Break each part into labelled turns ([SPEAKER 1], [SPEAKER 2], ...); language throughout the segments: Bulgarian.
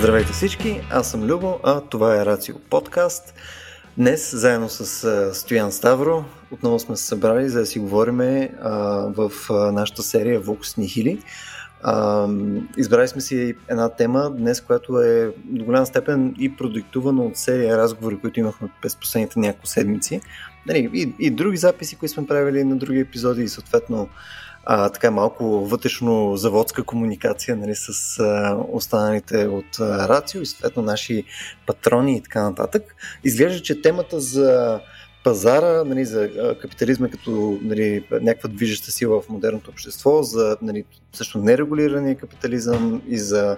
[SPEAKER 1] Здравейте всички, аз съм Любо, а това е Рацио подкаст. Днес, заедно с Стоян Ставро, отново сме се събрали за да си говорим в нашата серия Vox Nihili. избрали сме си една тема днес, която е до голяма степен и продиктувана от серия разговори, които имахме през последните няколко седмици. Нали, и, и други записи, които сме правили на други епизоди и съответно а, така малко вътрешно заводска комуникация нали, с а, останалите от а, Рацио и съответно наши патрони и така нататък. Изглежда, че темата за пазара, нали, за капитализма като нали, някаква движеща сила в модерното общество, за нали, също нерегулирания капитализъм и за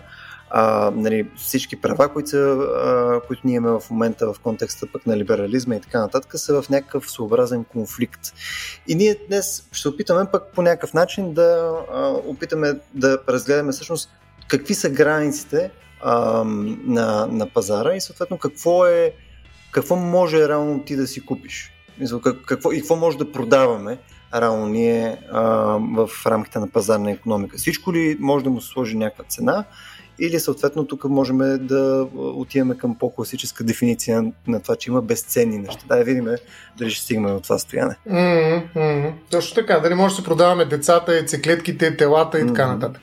[SPEAKER 1] а, нали, всички права, които, а, които ние имаме в момента в контекста пък на либерализма и така нататък, са в някакъв своеобразен конфликт. И ние днес ще опитаме пък по някакъв начин да а, опитаме да разгледаме всъщност какви са границите а, на, на пазара и съответно какво е какво може реално ти да си купиш. Какво, и какво може да продаваме реално ние а, в рамките на пазарна економика. Всичко ли може да му се сложи някаква цена или съответно тук можем да отиваме към по-класическа дефиниция на това, че има безценни неща. Да, видим дали ще стигнем от това стояне.
[SPEAKER 2] Mm-hmm. Точно така, дали може да се продаваме децата, яйцеклетките, телата и така нататък.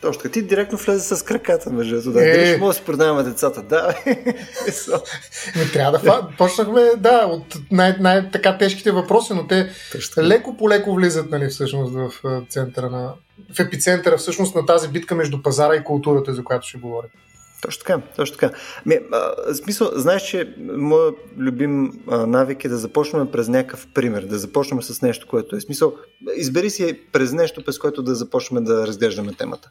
[SPEAKER 1] Точно така. Ти директно влезе с краката, между да. Е... Дали ще може да си продаваме децата? Да.
[SPEAKER 2] Не трябва да Почнахме, да, от най- най-така тежките въпроси, но те леко по леко влизат, нали, всъщност, в центъра на... в епицентъра, всъщност, на тази битка между пазара и културата, за която ще говорим.
[SPEAKER 1] Точно така, точно така. Ми, а, смисъл, знаеш, че моят любим а, навик е да започнем през някакъв пример, да започнем с нещо, което е смисъл. Избери си през нещо, през което да започнем да разглеждаме темата.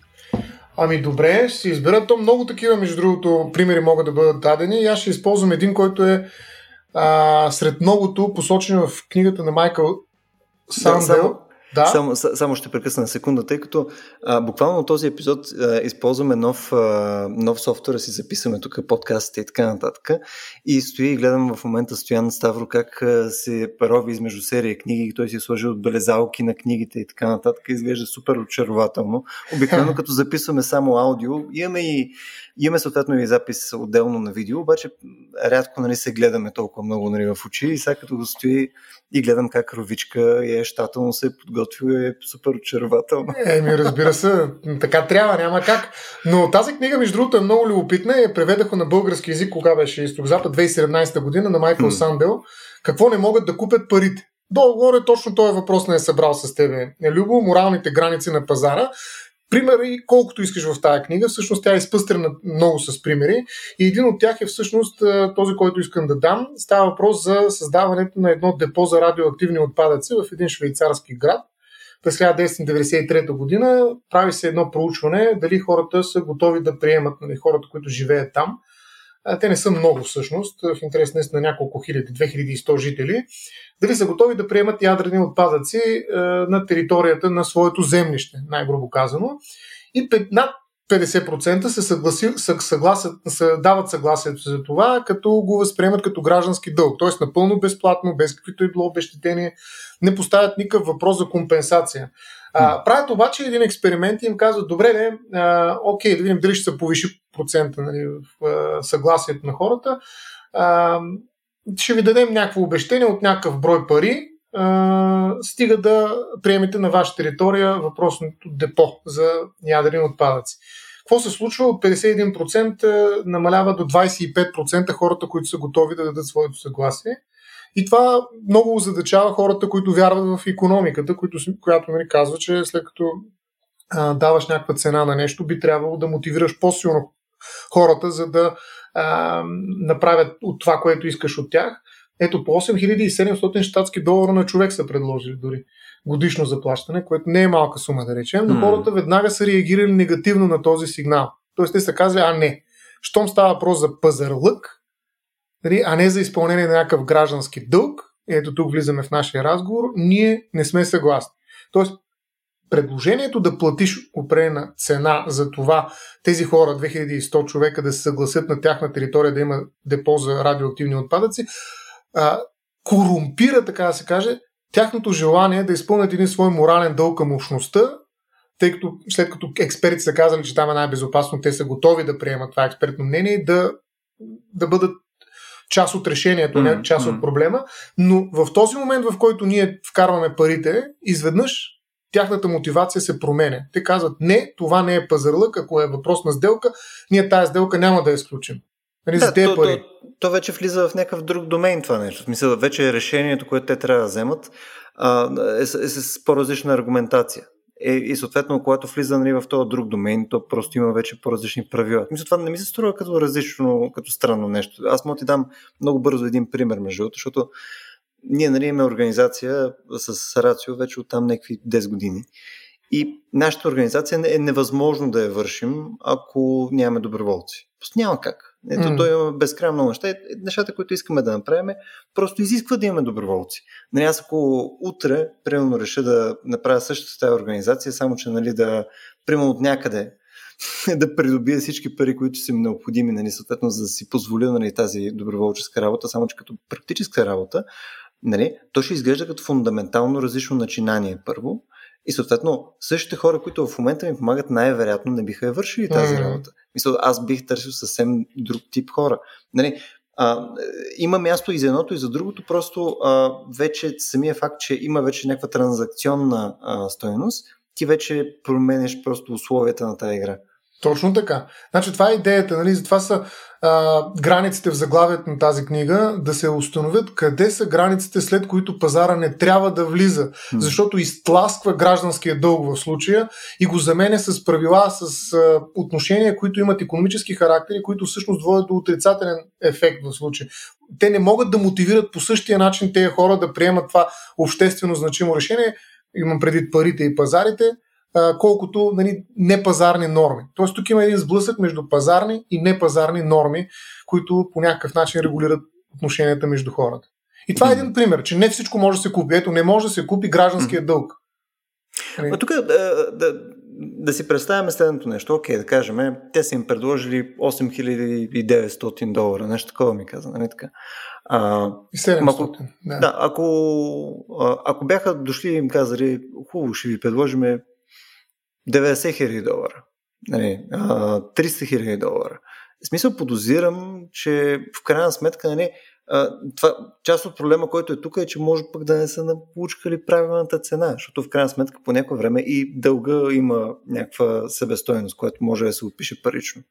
[SPEAKER 2] Ами добре, ще си избера. То много такива, между другото, примери могат да бъдат дадени. И аз ще използвам един, който е а, сред многото посочен в книгата на Майкъл Сандел. Да, само,
[SPEAKER 1] да? Само, само ще прекъсна на секунда, тъй като а, буквално този епизод а, използваме нов, а, нов софтуер, си записваме тук подкастите и така нататък. И стои и гледам в момента Стоян Ставро как а, се рови измежду серия книги, той си е сложил отбелезалки на книгите и така нататък. Изглежда супер очарователно. Обикновено като записваме само аудио, имаме и Имаме съответно и запис отделно на видео, обаче рядко нали, се гледаме толкова много нали, в очи и сега като го стои и гледам как Ровичка е щателно се е подготвил и е супер очарователно.
[SPEAKER 2] Еми, разбира се, така трябва, няма как. Но тази книга, между другото, е много любопитна и я преведаха на български язик, кога беше Изток-Запад, 2017 година на Майкъл hmm. Сандел. Какво не могат да купят парите? Долу-горе точно този въпрос не е събрал с тебе. Любо, моралните граници на пазара примери, колкото искаш в тази книга. Всъщност тя е изпъстрена много с примери и един от тях е всъщност този, който искам да дам. Става въпрос за създаването на едно депо за радиоактивни отпадъци в един швейцарски град. През 1993 година прави се едно проучване дали хората са готови да приемат, нали, хората, които живеят там. Те не са много всъщност, в интерес на няколко хиляди, 2100 жители дали са готови да приемат ядрени отпадъци е, на територията на своето землище, най-грубо казано. И над 50% се съгласи, съгласят, дават съгласието за това, като го възприемат като граждански дълг. Т.е. напълно безплатно, без каквито и било обещетение, не поставят никакъв въпрос за компенсация. А, правят обаче един експеримент и им казват, добре, не, а, окей, да видим дали ще се повиши процента нали, в а, съгласието на хората. А, ще ви дадем някакво обещение от някакъв брой пари, а, стига да приемете на ваша територия въпросното депо за ядрени отпадъци. Какво се случва? От 51% намалява до 25% хората, които са готови да дадат своето съгласие. И това много озадачава хората, които вярват в економиката, които, която нали, казва, че след като а, даваш някаква цена на нещо, би трябвало да мотивираш по-силно хората, за да а, направят от това, което искаш от тях. Ето по 8700 щатски долара на човек са предложили дори годишно заплащане, което не е малка сума да речем, но mm. хората веднага са реагирали негативно на този сигнал. Тоест те са казали, а не, щом става въпрос за пазарлък, нали, а не за изпълнение на някакъв граждански дълг, ето тук влизаме в нашия разговор, ние не сме съгласни. Тоест, предложението да платиш определена цена за това тези хора, 2100 човека, да се съгласят на тяхна територия да има депо за радиоактивни отпадъци, а, корумпира, така да се каже, тяхното желание да изпълнят един свой морален дълг към общността тъй като след като експерти са казали, че там е най-безопасно, те са готови да приемат това експертно мнение и да, да бъдат част от решението, не част от проблема. Но в този момент, в който ние вкарваме парите, изведнъж тяхната мотивация се променя. Те казват, не, това не е пазарлък, ако е въпрос на сделка, ние тази сделка няма да я изключим.
[SPEAKER 1] Нали, да, за то, пари. То, то вече влиза в някакъв друг домейн това нещо. В смисъл, вече решението, което те трябва да вземат, а, е, е с по-различна аргументация. Е, и съответно, когато влиза нали, в този друг домейн, то просто има вече по-различни правила. Мисля, това не ми се струва като различно, като странно нещо. Аз мога ти дам много бързо един пример, между другото, защото ние нали, имаме организация с Рацио вече от там някакви 10 години. И нашата организация е невъзможно да я вършим, ако нямаме доброволци. Просто няма как. Ето, mm. той има безкрайно много неща. Нещата, които искаме да направим, просто изисква да имаме доброволци. Нали, аз ако утре, примерно, реша да направя същата тази организация, само че нали, да, примерно от някъде, да придобия всички пари, които са ми необходими, нали, съответно, за да си позволя нали, тази доброволческа работа, само че като практическа работа, нали, то ще изглежда като фундаментално различно начинание първо. И съответно, същите хора, които в момента ми помагат, най-вероятно не биха я вършили тази работа. Мисля, аз бих търсил съвсем друг тип хора. Нали, а, има място и за едното, и за другото, просто а, вече самия факт, че има вече някаква транзакционна а, стоеност, ти вече променеш просто условията на тази игра.
[SPEAKER 2] Точно така. Значи това е идеята, нали? Затова са а, границите в заглавието на тази книга, да се установят къде са границите, след които пазара не трябва да влиза, mm. защото изтласква гражданския дълг в случая и го заменя с правила, с а, отношения, които имат економически характери, които всъщност водят до отрицателен ефект в случая. Те не могат да мотивират по същия начин тези хора да приемат това обществено значимо решение, имам предвид парите и пазарите, колкото нали, непазарни норми. Тоест тук има един сблъсък между пазарни и непазарни норми, които по някакъв начин регулират отношенията между хората. И това е един пример, че не всичко може да се купи. Ето, не може да се купи гражданския дълг.
[SPEAKER 1] Нали? А тук да, да, да си представяме следното нещо. Окей, да кажем, те са им предложили 8900 долара, нещо такова ми каза, нали така?
[SPEAKER 2] А, и 700, ако,
[SPEAKER 1] да. да ако, ако бяха дошли и им казали, хубаво, ще ви предложим 90 хиляди долара, нали, 300 хиляди долара. В смисъл подозирам, че в крайна сметка нали, това, част от проблема, който е тук е, че може пък да не са получили правилната цена, защото в крайна сметка по някое време и дълга има някаква себестоеност, която може да се отпише парично.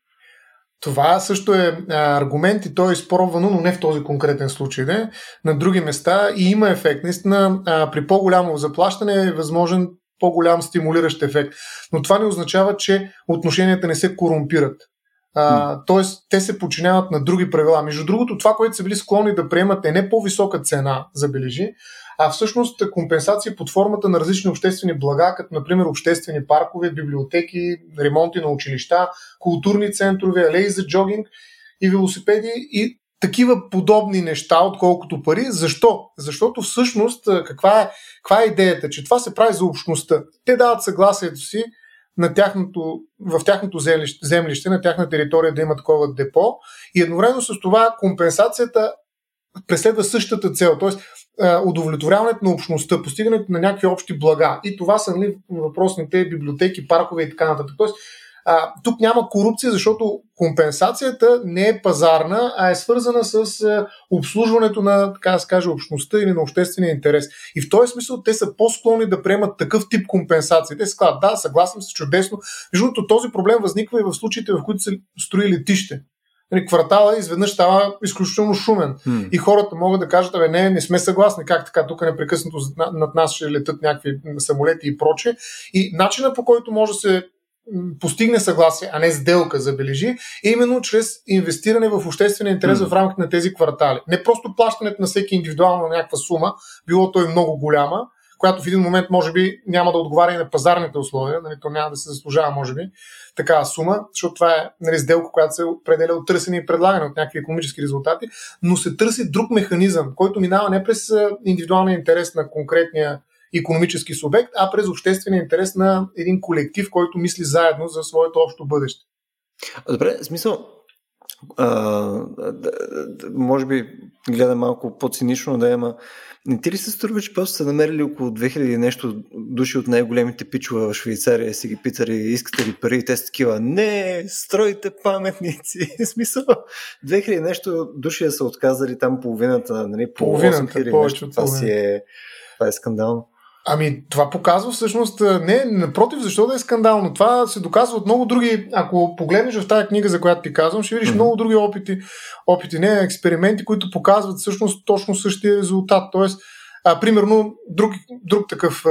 [SPEAKER 2] Това също е аргумент и то е изпробвано, но не в този конкретен случай, не? на други места и има ефект. Наистина, при по-голямо заплащане е възможен по-голям стимулиращ ефект. Но това не означава, че отношенията не се корумпират. А, тоест, те се подчиняват на други правила. Между другото, това, което са били склонни да приемат е не по-висока цена, забележи, а всъщност компенсации под формата на различни обществени блага, като например обществени паркове, библиотеки, ремонти на училища, културни центрове, алеи за джогинг и велосипеди и такива подобни неща, отколкото пари. Защо? Защото всъщност каква е, каква е идеята? Че това се прави за общността. Те дават съгласието си на тяхното, в тяхното землище, землище, на тяхна територия да има такова депо и едновременно с това компенсацията преследва същата цел, т.е. удовлетворяването на общността, постигането на някакви общи блага. И това са нали, въпросните библиотеки, паркове и така нататък. Тоест, а, тук няма корупция, защото компенсацията не е пазарна, а е свързана с а, обслужването на, така да се каже, общността или на обществения интерес. И в този смисъл те са по-склонни да приемат такъв тип компенсации. Те се казват, да, съгласен се, чудесно. Между другото, този проблем възниква и в случаите, в които се строи летище. Нали, квартала изведнъж става изключително шумен. Hmm. И хората могат да кажат, абе, не, не сме съгласни, как така, тук непрекъснато над нас ще летат някакви самолети и проче. И начина по който може да се постигне съгласие, а не сделка, забележи, е именно чрез инвестиране в обществения интерес mm. в рамките на тези квартали. Не просто плащането на всеки индивидуално на някаква сума, било той много голяма, която в един момент може би няма да отговаря и на пазарните условия, нали, то няма да се заслужава, може би, такава сума, защото това е нали, сделка, която се определя от търсене и предлагане от някакви економически резултати, но се търси друг механизъм, който минава не през индивидуалния интерес на конкретния економически субект, а през обществения интерес на един колектив, който мисли заедно за своето общо бъдеще.
[SPEAKER 1] Добре, смисъл, а, може би гледам малко по-цинично да е, ама не ти ли се струва, че просто са намерили около 2000 нещо души от най-големите пичове в Швейцария си ги питали, искате ли пари и те са такива, не, стройте паметници. Смисъл, 2000 нещо души са отказали там половината, нали, по половината, 8 нещо. Това си е, това е скандално.
[SPEAKER 2] Ами, това показва всъщност, не, напротив, защо да е скандално. Това се доказва от много други, ако погледнеш в тази книга, за която ти казвам, ще видиш mm-hmm. много други опити, опити, не, експерименти, които показват всъщност точно същия резултат. Тоест, а, примерно, друг, друг такъв а,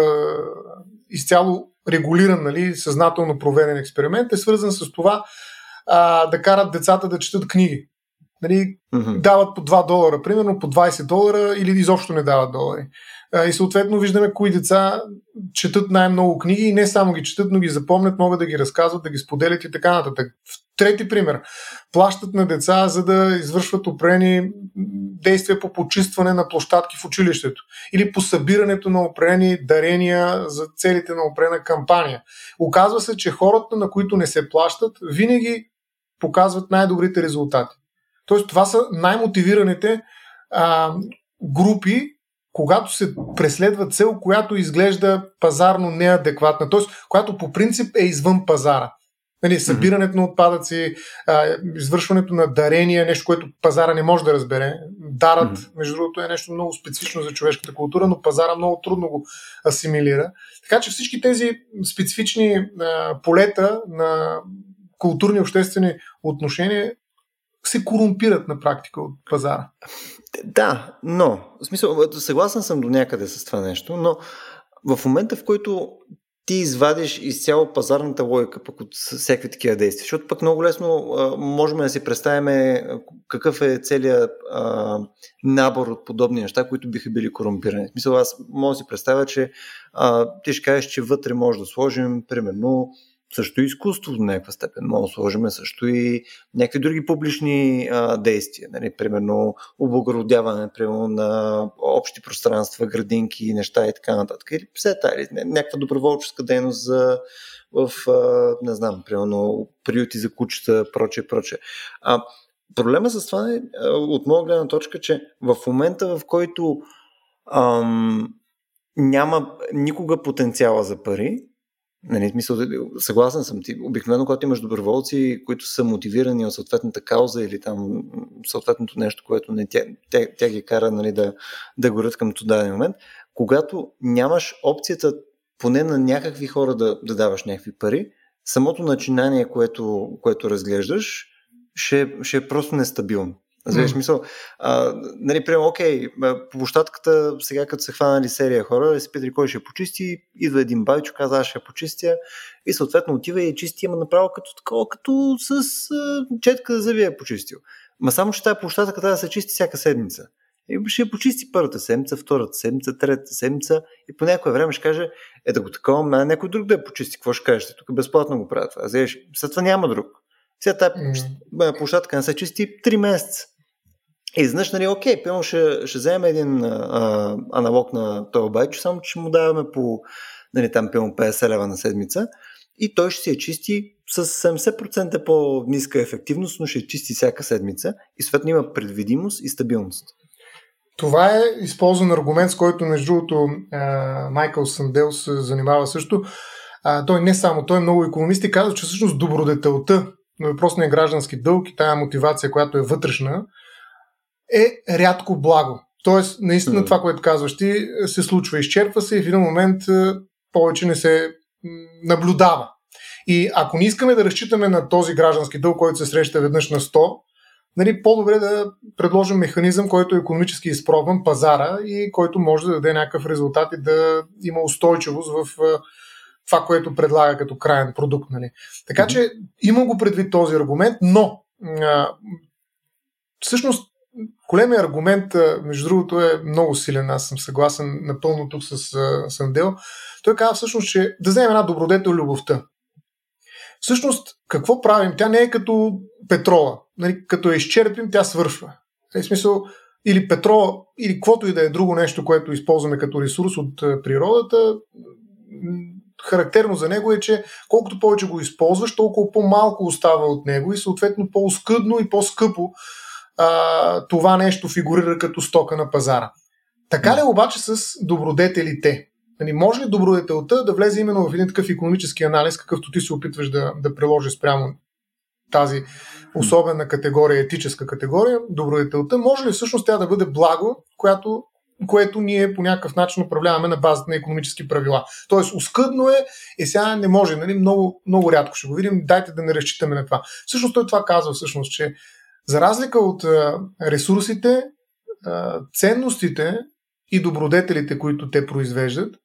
[SPEAKER 2] изцяло регулиран, нали, съзнателно проведен експеримент е свързан с това а, да карат децата да четат книги. Нали, mm-hmm. Дават по 2 долара, примерно по 20 долара или изобщо не дават долари. И съответно виждаме кои деца четат най-много книги и не само ги четат, но ги запомнят, могат да ги разказват, да ги споделят и така нататък. Трети пример. Плащат на деца, за да извършват опрени действия по почистване на площадки в училището или по събирането на опрени дарения за целите на опрена кампания. Оказва се, че хората, на които не се плащат, винаги показват най-добрите резултати. Тоест, това са най-мотивираните а, групи, когато се преследва цел, която изглежда пазарно неадекватна, т.е. която по принцип е извън пазара. Нали, събирането на отпадъци, а, извършването на дарения, нещо, което пазара не може да разбере. Дарът, mm-hmm. между другото, е нещо много специфично за човешката култура, но пазара много трудно го асимилира. Така че всички тези специфични а, полета на културни обществени отношения се корумпират на практика от пазара.
[SPEAKER 1] Да, но, в смисъл, съгласен съм до някъде с това нещо, но в момента, в който ти извадиш изцяло пазарната логика пък от всякакви такива действия, защото пък много лесно а, можем да си представим какъв е целият а, набор от подобни неща, които биха били корумпирани. В смисъл, аз мога да си представя, че а, ти ще кажеш, че вътре може да сложим, примерно, също и изкуство в някаква степен. Може да сложим също и някакви други публични а, действия. Нали? Примерно облагородяване примерно, на общи пространства, градинки, неща и така нататък. Или все тали, някаква доброволческа дейност за в, а, не знам, примерно приюти за кучета, прочее, прочее. А, проблема с това е, от моя гледна точка, че в момента, в който ам, няма никога потенциала за пари, Нали, смисъл, съгласен съм ти. Обикновено, когато имаш доброволци, които са мотивирани от съответната кауза или там съответното нещо, което не, тя, тя, тя ги кара нали, да, да горят към даден момент, когато нямаш опцията поне на някакви хора да, да даваш някакви пари, самото начинание, което, което разглеждаш, ще, ще е просто нестабилно. Разбираш mm. смисъл? А, нали, прямо, окей, по площадката, сега като се хванали серия хора, се питали кой ще почисти, идва един байчо, каза, аз ще почистя и съответно отива и чисти, има направо като такова, като с а, четка за вие е почистил. Ма само, че тази площадка трябва да се чисти всяка седмица. И ще я почисти първата седмица, втората седмица, третата седмица и по някое време ще каже, е да го такова, ма някой друг да я почисти. Какво ще кажете? Тук безплатно го правят това. След това няма друг. Сега тази mm. площадка не се чисти 3 месеца. И знаеш, нали, окей, пълно ще, ще вземем един а, аналог на този байчо, само че му даваме по нали, там пълно 50 лева на седмица и той ще си я чисти с 70% по-ниска ефективност, но ще я чисти всяка седмица и съответно има предвидимост и стабилност.
[SPEAKER 2] Това е използван аргумент, с който, между другото, Майкъл Сандел се занимава също. А, той не само, той е много економист и казва, че всъщност добродетелта на въпросния граждански дълг и тая мотивация, която е вътрешна, е рядко благо. Тоест, наистина това, което казваш ти, се случва, изчерпва се и в един момент е, повече не се наблюдава. И ако не искаме да разчитаме на този граждански дълг, който се среща веднъж на 100, нали, по-добре да предложим механизъм, който е економически изпробван, пазара и който може да даде някакъв резултат и да има устойчивост в е, това, което предлага като крайен продукт. Нали. Така mm-hmm. че има го предвид този аргумент, но а, всъщност големия аргумент, между другото, е много силен. Аз съм съгласен напълно тук с Сандел. Той казва всъщност, че да вземем една добродетел любовта. Всъщност, какво правим? Тя не е като петрола. Нали, като я изчерпим, тя свършва. В смисъл, или петрола, или каквото и да е друго нещо, което използваме като ресурс от природата, характерно за него е, че колкото повече го използваш, толкова по-малко остава от него и съответно по-скъдно и по-скъпо а, това нещо фигурира като стока на пазара. Така ли е обаче с добродетелите? Нали, може ли добродетелта да влезе именно в един такъв економически анализ, какъвто ти се опитваш да, да приложи спрямо тази особена категория, етическа категория, добродетелта, може ли всъщност тя да бъде благо, която, което ние по някакъв начин управляваме на базата на економически правила. Тоест, оскъдно е, и сега не може, нали, много, много рядко ще го видим, дайте да не разчитаме на това. Всъщност той това казва, всъщност, че за разлика от ресурсите, ценностите и добродетелите, които те произвеждат,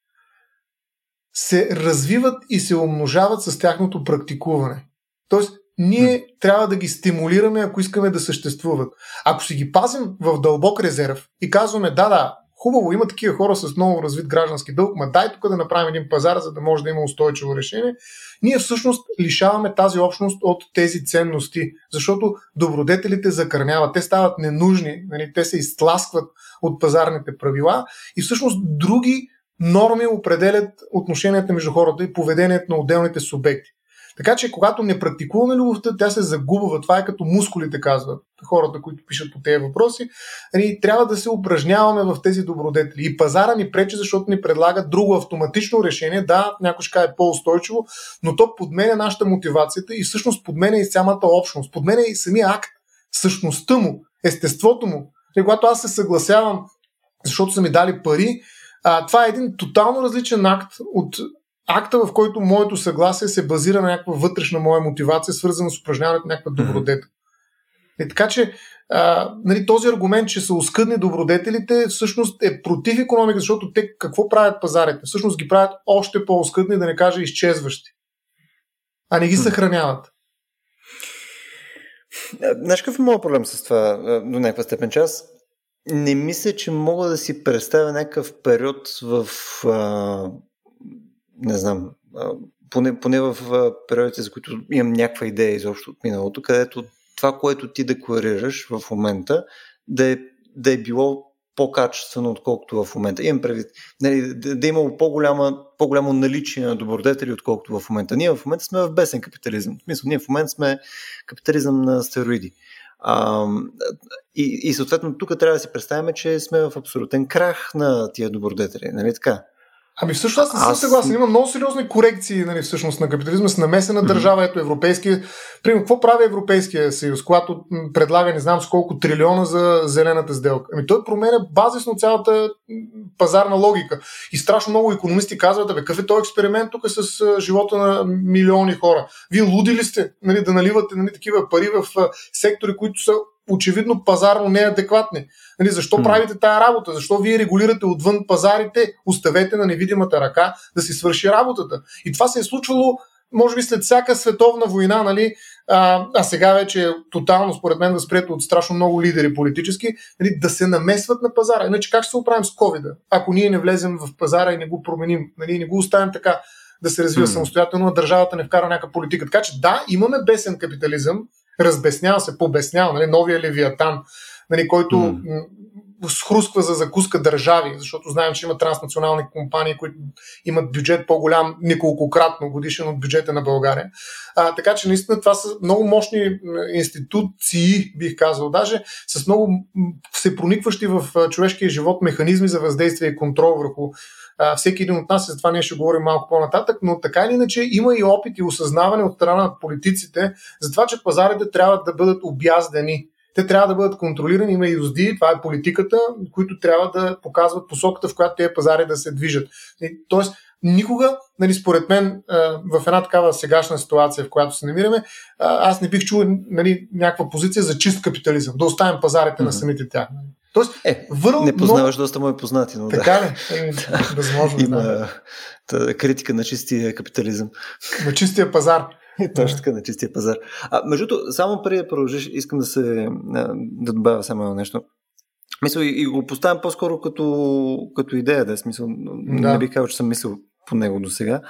[SPEAKER 2] се развиват и се умножават с тяхното практикуване. Тоест, ние трябва да ги стимулираме, ако искаме да съществуват. Ако си ги пазим в дълбок резерв и казваме, да, да, хубаво, има такива хора с много развит граждански дълг, ма дай тук да направим един пазар, за да може да има устойчиво решение, ние всъщност лишаваме тази общност от тези ценности, защото добродетелите закърняват, те стават ненужни, нали, те се изтласкват от пазарните правила и всъщност други норми определят отношенията между хората и поведението на отделните субекти. Така че, когато не практикуваме любовта, тя се загубва. Това е като мускулите, казват хората, които пишат по тези въпроси. Нали, трябва да се упражняваме в тези добродетели. И пазара ни пречи, защото ни предлага друго автоматично решение. Да, някой ще каже по-устойчиво, но то подменя нашата мотивацията и всъщност подменя и самата общност. Подменя и самия акт, същността му, естеството му. И нали, когато аз се съгласявам, защото са ми дали пари, а, това е един тотално различен акт от акта, в който моето съгласие се базира на някаква вътрешна моя мотивация, свързана с упражняването на някаква добродетел. Mm-hmm. И така че а, нали, този аргумент, че са оскъдни добродетелите, всъщност е против економика, защото те какво правят пазарите? Всъщност ги правят още по-оскъдни, да не кажа изчезващи, а не ги съхраняват.
[SPEAKER 1] Знаеш какъв е моят проблем с това до някаква степен? Че аз не мисля, че мога да си представя някакъв период в а, не знам, поне, поне в периодите, за които имам някаква идея изобщо от миналото, където това, което ти декларираш в момента, да е, да е било по-качествено, отколкото в момента. Имам предвид, нали, да, да е имало по-голямо наличие на добродетели, отколкото в момента. Ние в момента сме в бесен капитализъм. В смисъл, ние в момента сме капитализъм на стероиди. А, и, и съответно тук трябва да си представяме, че сме в абсолютен крах на тия добродетели. Нали така?
[SPEAKER 2] Ами всъщност аз не съм аз... съгласен. Има много сериозни корекции нали, всъщност на капитализма с намесена държава, ето европейския. Примерно, какво прави Европейския съюз, когато предлага не знам с колко трилиона за зелената сделка? Ами той променя базисно цялата пазарна логика. И страшно много економисти казват, бе, какъв е този експеримент тук с живота на милиони хора? Вие луди ли сте нали, да наливате нали, такива пари в сектори, които са очевидно пазарно неадекватни. Нали, защо hmm. правите тая работа? Защо вие регулирате отвън пазарите? Оставете на невидимата ръка да си свърши работата. И това се е случвало, може би, след всяка световна война, нали, а, а сега вече е тотално, според мен, възприето от страшно много лидери политически, нали, да се намесват на пазара. Иначе как ще се оправим с covid ако ние не влезем в пазара и не го променим, нали, не го оставим така да се развива hmm. самостоятелно, а държавата не вкара някаква политика. Така че да, имаме бесен капитализъм, разбеснява се, побеснява, нали, новия Левиатан, нали, който mm. схрусква за закуска държави, защото знаем, че има транснационални компании, които имат бюджет по-голям неколкократно годишен от бюджета на България. А, така че наистина това са много мощни институции, бих казал, даже с много се проникващи в човешкия живот механизми за въздействие и контрол върху а, всеки един от нас, и за това ние ще говорим малко по-нататък, но така или иначе има и опит и осъзнаване от страна на политиците за това, че пазарите трябва да бъдат обяздени. Те трябва да бъдат контролирани, има и узди, това е политиката, които трябва да показват посоката, в която тези пазари да се движат. Тоест, никога, нали, според мен, в една такава сегашна ситуация, в която се намираме, аз не бих чул нали, някаква позиция за чист капитализъм, да оставим пазарите mm-hmm. на самите тях.
[SPEAKER 1] Тоест, е, върл, не познаваш много... доста мои познати, но
[SPEAKER 2] така
[SPEAKER 1] да.
[SPEAKER 2] ли? Е, възможно.
[SPEAKER 1] Има да. критика на чистия капитализъм.
[SPEAKER 2] На чистия пазар.
[SPEAKER 1] Точно така, на чистия пазар. А, между другото, само преди да продължиш, искам да се да добавя само едно нещо. Мисля, и, и го поставям по-скоро като, като идея, да е смисъл. Да. Не бих казал, че съм мислил по него до сега.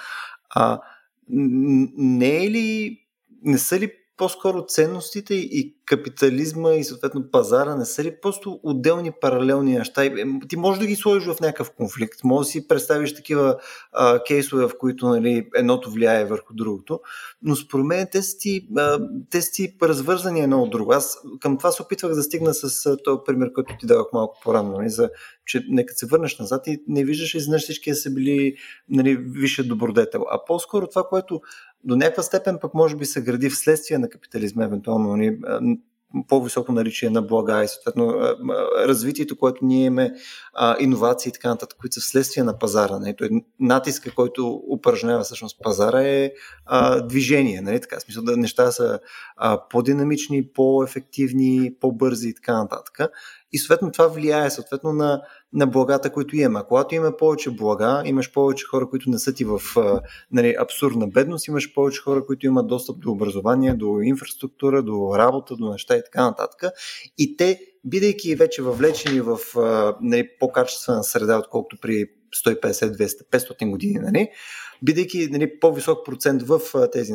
[SPEAKER 1] А, не е ли, не са ли по-скоро ценностите и капитализма и съответно пазара не са ли просто отделни паралелни неща? Ти можеш да ги сложиш в някакъв конфликт, може да си представиш такива а, кейсове, в които нали, едното влияе върху другото, но според мен те са ти, а, те са ти развързани едно от друго. Аз към това се опитвах да стигна с този пример, който ти давах малко по-рано, нали, за че нека се върнеш назад и не виждаш изведнъж всички са били нали, висше добродетел. А по-скоро това, което до някаква степен пък може би се гради вследствие на капитализма, евентуално нали, по-високо наличие на блага и съответно развитието, което ние имаме, иновации и така нататък, които са вследствие на пазара. Нали? Той натиска, който упражнява всъщност пазара е а, движение. Нали? Така, смисъл да неща са а, по-динамични, по-ефективни, по-бързи и така нататък. И съответно това влияе съответно на на благата, които имаме. Когато имаме повече блага, имаш повече хора, които не са ти в нали, абсурдна бедност, имаш повече хора, които имат достъп до образование, до инфраструктура, до работа, до неща и така нататък. И те, бидейки вече въвлечени в нали, по-качествена среда, отколкото при 150, 200, 500 години, нали, бидейки нали, по-висок процент в тези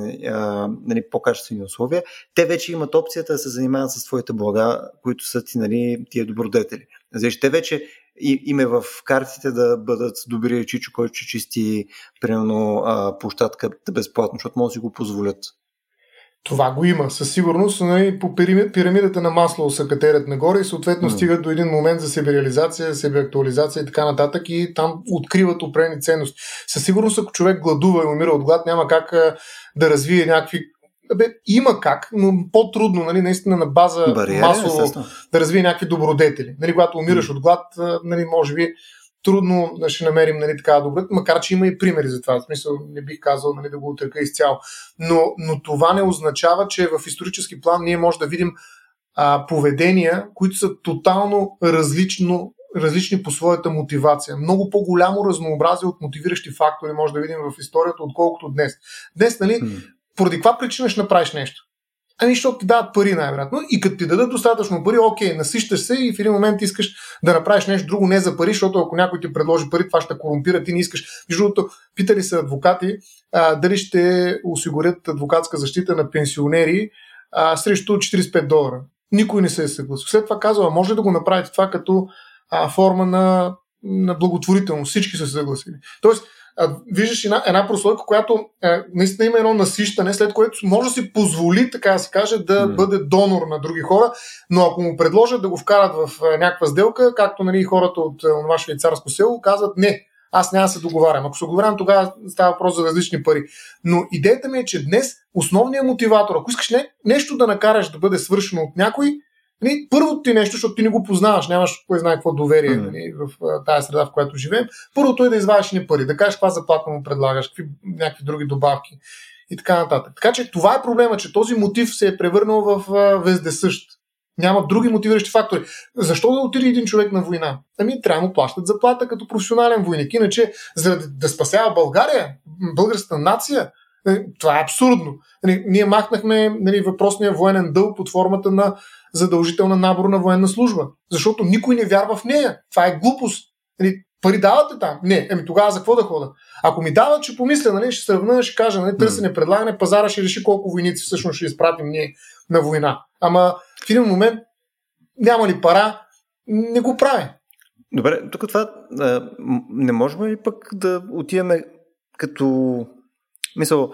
[SPEAKER 1] нали, по-качествени условия, те вече имат опцията да се занимават с своите блага, които са ти нали, тия добродетели. Защото те вече и, име в картите да бъдат добри чичо, който ще чисти примерно площадката безплатно, защото може да си го позволят.
[SPEAKER 2] Това го има. Със сигурност нали, по пирамидата на масло се катерят нагоре и съответно mm. стигат до един момент за себереализация, себеактуализация и така нататък и там откриват определени ценности. Със сигурност, ако човек гладува и умира от глад, няма как да развие някакви бе, има как, но по-трудно, нали, наистина на база Бариери, масово естествено. да развие някакви добродетели. Нали, когато умираш mm. от глад, нали, може би трудно да ще намерим нали, така добре, макар че има и примери за това. В смисъл, не бих казал нали, да го отрека изцяло. Но, но това не означава, че в исторически план ние може да видим а, поведения, които са тотално различно, различни по своята мотивация. Много по-голямо разнообразие от мотивиращи фактори може да видим в историята, отколкото днес. Днес, нали, поради каква причина ще направиш нещо? Ами, защото ти дават пари най-вероятно. И като ти дадат достатъчно пари, окей, насищаш се и в един момент искаш да направиш нещо друго не за пари, защото ако някой ти предложи пари, това ще корумпира, ти не искаш. Между другото, питали са адвокати а, дали ще осигурят адвокатска защита на пенсионери а, срещу 45 долара. Никой не се е съгласил. След това казва, може да го направите това като а, форма на, на благотворителност. Всички са се съгласили. Тоест, виждаш една, една прослойка, която а, е, наистина има едно насищане, след което може да си позволи, така да се каже, да mm. бъде донор на други хора, но ако му предложат да го вкарат в а, някаква сделка, както нали, хората от това швейцарско село казват не, аз няма да се договарям. Ако се договарям, тогава става въпрос за различни пари. Но идеята ми е, че днес основният мотиватор, ако искаш не, нещо да накараш да бъде свършено от някой, Нали, първото ти нещо, защото ти не го познаваш, нямаш кой знае какво доверие mm. нали, в тази среда, в която живеем. Първото е да извадиш ни пари, да кажеш каква заплата му предлагаш, какви някакви други добавки и така нататък. Така че това е проблема, че този мотив се е превърнал в вездесъщ. Няма други мотивиращи фактори. Защо да отиде един човек на война? Ами трябва да му плащат заплата като професионален войник. Иначе, за да спасява България, българската нация, нали, това е абсурдно. Ние махнахме нали, въпросния военен дълг под формата на задължителна набор на военна служба. Защото никой не вярва в нея. Това е глупост. Нали, пари давате там? Не. Еми тогава за какво да хода? Ако ми дават, ще помисля, нали, ще сравна, ще кажа, нали, търсене, предлагане, пазара ще реши колко войници всъщност ще изпратим ние на война. Ама в един момент няма ли пара, не го прави.
[SPEAKER 1] Добре, тук това не можем ли пък да отиваме като мисъл,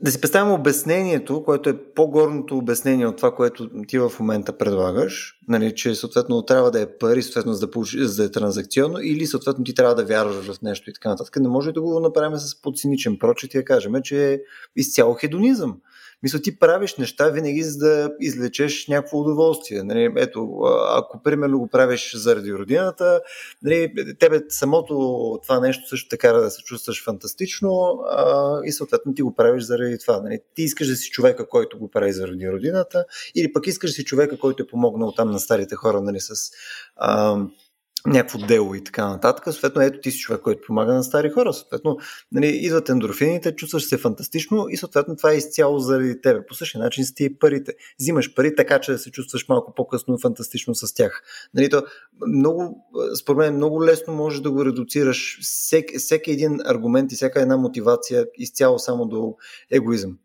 [SPEAKER 1] да си представим обяснението, което е по-горното обяснение от това, което ти в момента предлагаш, нали, че съответно трябва да е пари, съответно за да, получи, за да е транзакционно, или съответно ти трябва да вярваш в нещо и така нататък. Не може да го направим с подциничен прочет и да кажем, че е изцяло хедонизъм. Мисля, ти правиш неща винаги за да излечеш някакво удоволствие. Нали, ето, ако примерно го правиш заради родината, нали, тебе самото това нещо също така да се чувстваш фантастично а, и съответно ти го правиш заради това. Нали. Ти искаш да си човека, който го прави заради родината, или пък искаш да си човека, който е помогнал там на старите хора нали, с а, някакво дело и така нататък. Съответно, ето ти си човек, който помага на стари хора. Съответно, нали, идват ендорфините, чувстваш се фантастично и съответно това е изцяло заради тебе. По същия начин са ти парите. Взимаш пари така, че да се чувстваш малко по-късно фантастично с тях. Нали, то много, според мен, много лесно може да го редуцираш всеки, всеки един аргумент и всяка една мотивация изцяло само до егоизъм.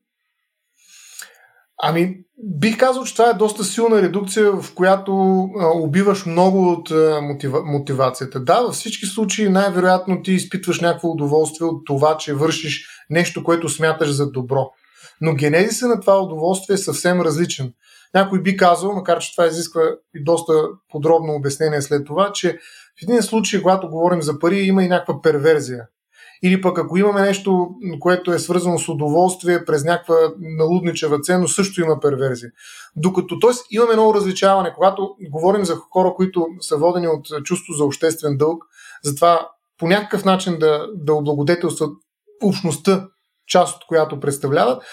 [SPEAKER 2] Ами, бих казал, че това е доста силна редукция, в която а, убиваш много от а, мотива, мотивацията. Да, във всички случаи най-вероятно ти изпитваш някакво удоволствие от това, че вършиш нещо, което смяташ за добро. Но генезиса на това удоволствие е съвсем различен. Някой би казал, макар че това изисква и доста подробно обяснение след това, че в един случай, когато говорим за пари, има и някаква перверзия. Или пък ако имаме нещо, което е свързано с удоволствие през някаква налудничева ценност, също има перверзия. Докато, т.е. имаме много различаване. Когато говорим за хора, които са водени от чувство за обществен дълг, затова по някакъв начин да, да облагодетелстват общността, част от която представляват,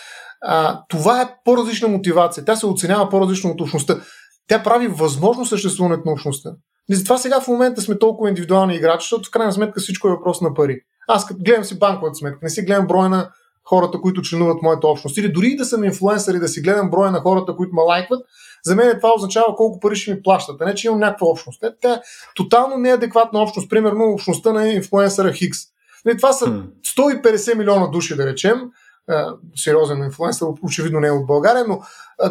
[SPEAKER 2] а, това е по-различна мотивация. Тя се оценява по-различно от общността. Тя прави възможно съществуването на общността. И затова сега в момента сме толкова индивидуални играчи, защото в крайна сметка всичко е въпрос на пари. Аз като гледам си банковата сметка, не си гледам броя на хората, които членуват моята общност. Или дори да съм инфлуенсър и да си гледам броя на хората, които ме лайкват, за мен това означава колко пари ще ми плащат, а не че имам някаква общност. Тя е тотално неадекватна общност. Примерно общността на инфлуенсъра Хикс. Нали, това са 150 милиона души, да речем, сериозен инфлуенсър, очевидно не е от България, но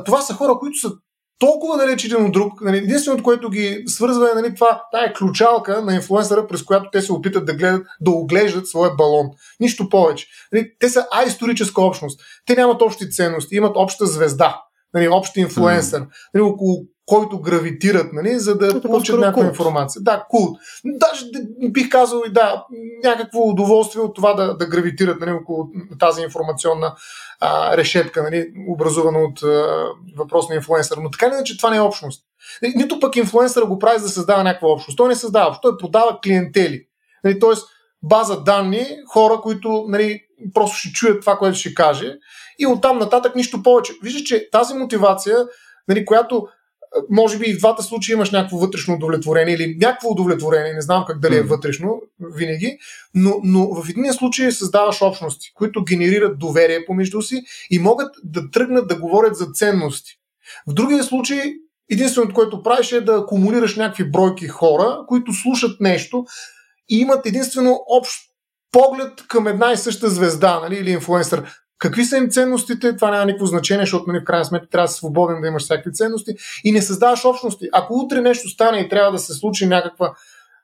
[SPEAKER 2] това са хора, които са толкова далеч един от друг. Нали, единственото, което ги свързва е нали, това, тая ключалка на инфлуенсъра, през която те се опитат да гледат, да оглеждат своя балон. Нищо повече. Нали, те са а-историческа общност. Те нямат общи ценности, имат обща звезда, нали, общ инфлуенсър, нали, около който гравитират, нали, за да получат някаква култ. информация. Да, култ. Даже бих казал и да, някакво удоволствие от това да, да гравитират нали, около тази информационна а, решетка, нали, образувана от а, въпросния инфлуенсър. Но така ли че това не е общност. Нито пък инфлуенсъра го прави за да създава някаква общност. Той не създава общност, той продава клиентели. Нали, тоест, база данни, хора, които нали, просто ще чуят това, което ще каже и оттам нататък нищо повече. Виждаш, че тази мотивация, нали, която може би и в двата случая имаш някакво вътрешно удовлетворение или някакво удовлетворение, не знам как дали е вътрешно винаги, но, но в един случай създаваш общности, които генерират доверие помежду си и могат да тръгнат да говорят за ценности. В другия случай единственото, което правиш е да акумулираш някакви бройки хора, които слушат нещо и имат единствено общ поглед към една и съща звезда нали, или инфлуенсър. Какви са им ценностите, това няма никакво значение, защото нали, в крайна сметка трябва да си свободен да имаш всякакви ценности и не създаваш общности. Ако утре нещо стане и трябва да се случи някаква,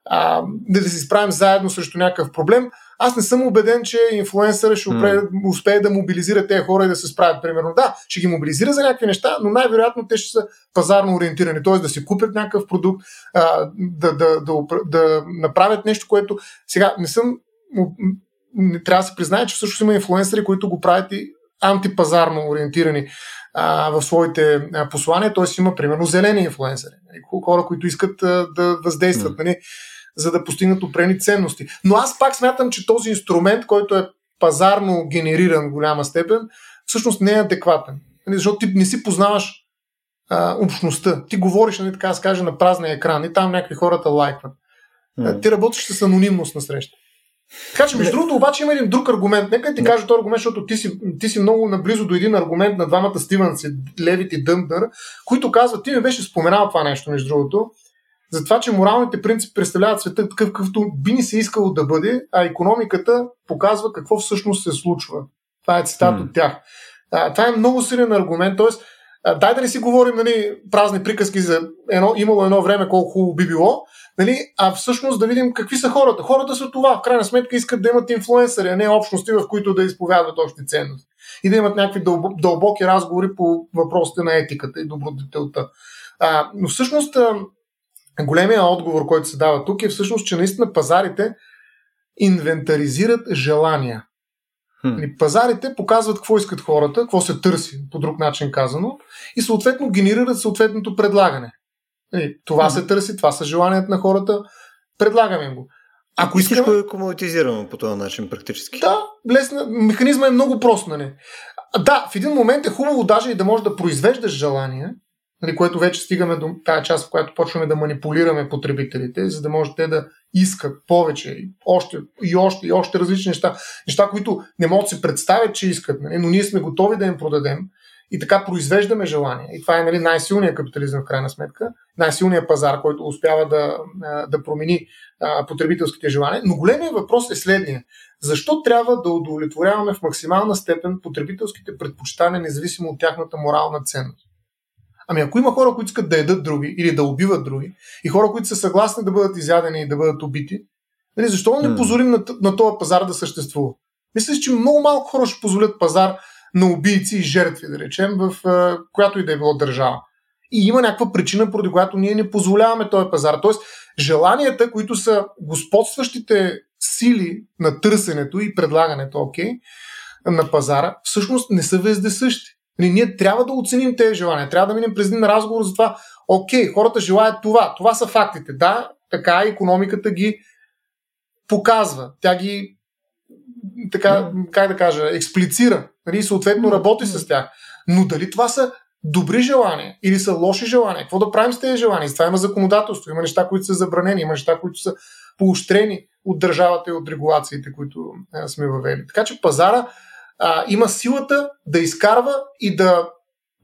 [SPEAKER 2] а, да, да се справим заедно срещу някакъв проблем, аз не съм убеден, че инфлуенсъра ще mm. успее да мобилизира тези хора и да се справят. Примерно, да, ще ги мобилизира за някакви неща, но най-вероятно те ще са пазарно ориентирани, т.е. да си купят някакъв продукт, а, да, да, да, да направят нещо, което сега не съм не трябва да се признае, че всъщност има инфлуенсъри, които го правят и антипазарно ориентирани а, в своите а, послания. Т.е. има, примерно, зелени инфлуенсъри. Нали, хора, които искат а, да въздействат, mm. нали, за да постигнат опрени ценности. Но аз пак смятам, че този инструмент, който е пазарно генериран в голяма степен, всъщност не е адекватен. Нали, защото ти не си познаваш а, общността. Ти говориш, нали, така да се каже, на празния екран и там някакви хората лайкват. Mm. Ти работиш с анонимност на среща. Така че, между другото, обаче има един друг аргумент. Нека ти кажа този аргумент, защото ти си, ти си много наблизо до един аргумент на двамата Стивенси, Левит и Дъмдър, които казват, ти ми беше споменал това нещо, между другото, за това, че моралните принципи представляват света такъв, какъвто би ни се искало да бъде, а економиката показва какво всъщност се случва. Това е цитат mm. от тях. А, това е много силен аргумент, т.е. дай да не си говорим нали, празни приказки за едно, имало едно време колко хубаво би било, Нали? А всъщност да видим какви са хората. Хората са това. В крайна сметка искат да имат инфлуенсъри, а не общности, в които да изповядват общи ценности. И да имат някакви дълбоки разговори по въпросите на етиката и добродетелта. А, но всъщност големия отговор, който се дава тук е всъщност, че наистина пазарите инвентаризират желания. Хм. Пазарите показват какво искат хората, какво се търси, по друг начин казано, и съответно генерират съответното предлагане. Нали, това се търси, това са желанията на хората, предлагаме им го.
[SPEAKER 1] Ако искаме... Всичко е комутизирано по този начин практически.
[SPEAKER 2] Да, лесна. Механизма е много прост, нали? Да, в един момент е хубаво даже и да можеш да произвеждаш желания, нали, което вече стигаме до тази част, в която почваме да манипулираме потребителите, за да може те да искат повече, и още, и още, и още различни неща. Неща, които не могат да се представят, че искат, нали, но ние сме готови да им продадем и така произвеждаме желание. И това е нали, най-силният капитализъм в крайна сметка, най-силният пазар, който успява да, да промени а, потребителските желания. Но големият въпрос е следния. Защо трябва да удовлетворяваме в максимална степен потребителските предпочитания, независимо от тяхната морална ценност? Ами ако има хора, които искат да едат други или да убиват други, и хора, които са съгласни да бъдат изядени и да бъдат убити, нали, защо не позволим на, на този пазар да съществува? Мисля, че много малко хора ще позволят пазар на убийци и жертви, да речем, в която и да е било държава. И има някаква причина, поради която ние не позволяваме този пазар. Тоест, желанията, които са господстващите сили на търсенето и предлагането, окей, на пазара, всъщност не са вездесъщи. Нали, ние трябва да оценим тези желания. Трябва да минем през един разговор за това. Окей, хората желаят това. Това са фактите. Да, така економиката ги показва. Тя ги така, как да кажа, експлицира. Нали, съответно работи с тях. Но дали това са добри желания или са лоши желания? Какво да правим с тези желания? С това има законодателство. Има неща, които са забранени. Има неща, които са поощрени от държавата и от регулациите, които а, сме въвели. Така че пазара а, има силата да изкарва и да,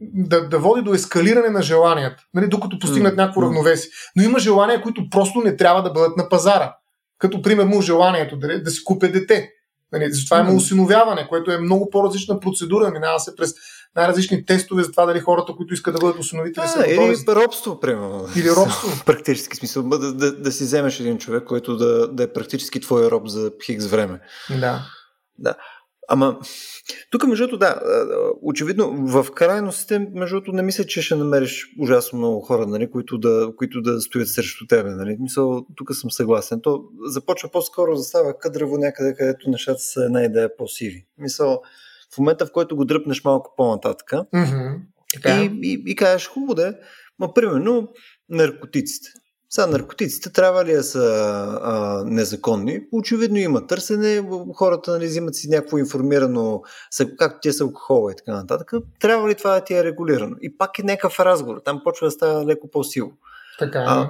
[SPEAKER 2] да, да води до ескалиране на желанията, нали, докато постигнат mm. някакво равновесие. Но има желания, които просто не трябва да бъдат на пазара. Като примерно желанието да, да си купе дете. Нали, затова има осиновяване, което е много по-различна процедура. Минава се през най-различни тестове за това дали хората, които искат да бъдат осиновители,
[SPEAKER 1] са Или робство, примерно.
[SPEAKER 2] Или робство.
[SPEAKER 1] практически смисъл. Да, да, да си вземеш един човек, който да, да е практически твой роб за хикс време.
[SPEAKER 2] Да.
[SPEAKER 1] Да. Ама, тук, между другото, да, очевидно, в крайностите, между другото, не мисля, че ще намериш ужасно много хора, нали, които, да, които да стоят срещу тебе. Нали. Мисъл, тук съм съгласен. То започва по-скоро да става къдраво някъде, където нещата са една идея по-сиви. Мисъл, в момента, в който го дръпнеш малко по-нататък
[SPEAKER 2] mm-hmm.
[SPEAKER 1] и, и, и кажеш, хубаво да е, ма примерно наркотиците. Сега наркотиците трябва ли да са а, незаконни? Очевидно има търсене, хората нали, взимат си някакво информирано, както те са алкохола и така нататък. Трябва ли това да ти е регулирано? И пак е някакъв разговор, там почва да става леко по-сило.
[SPEAKER 2] Така, а,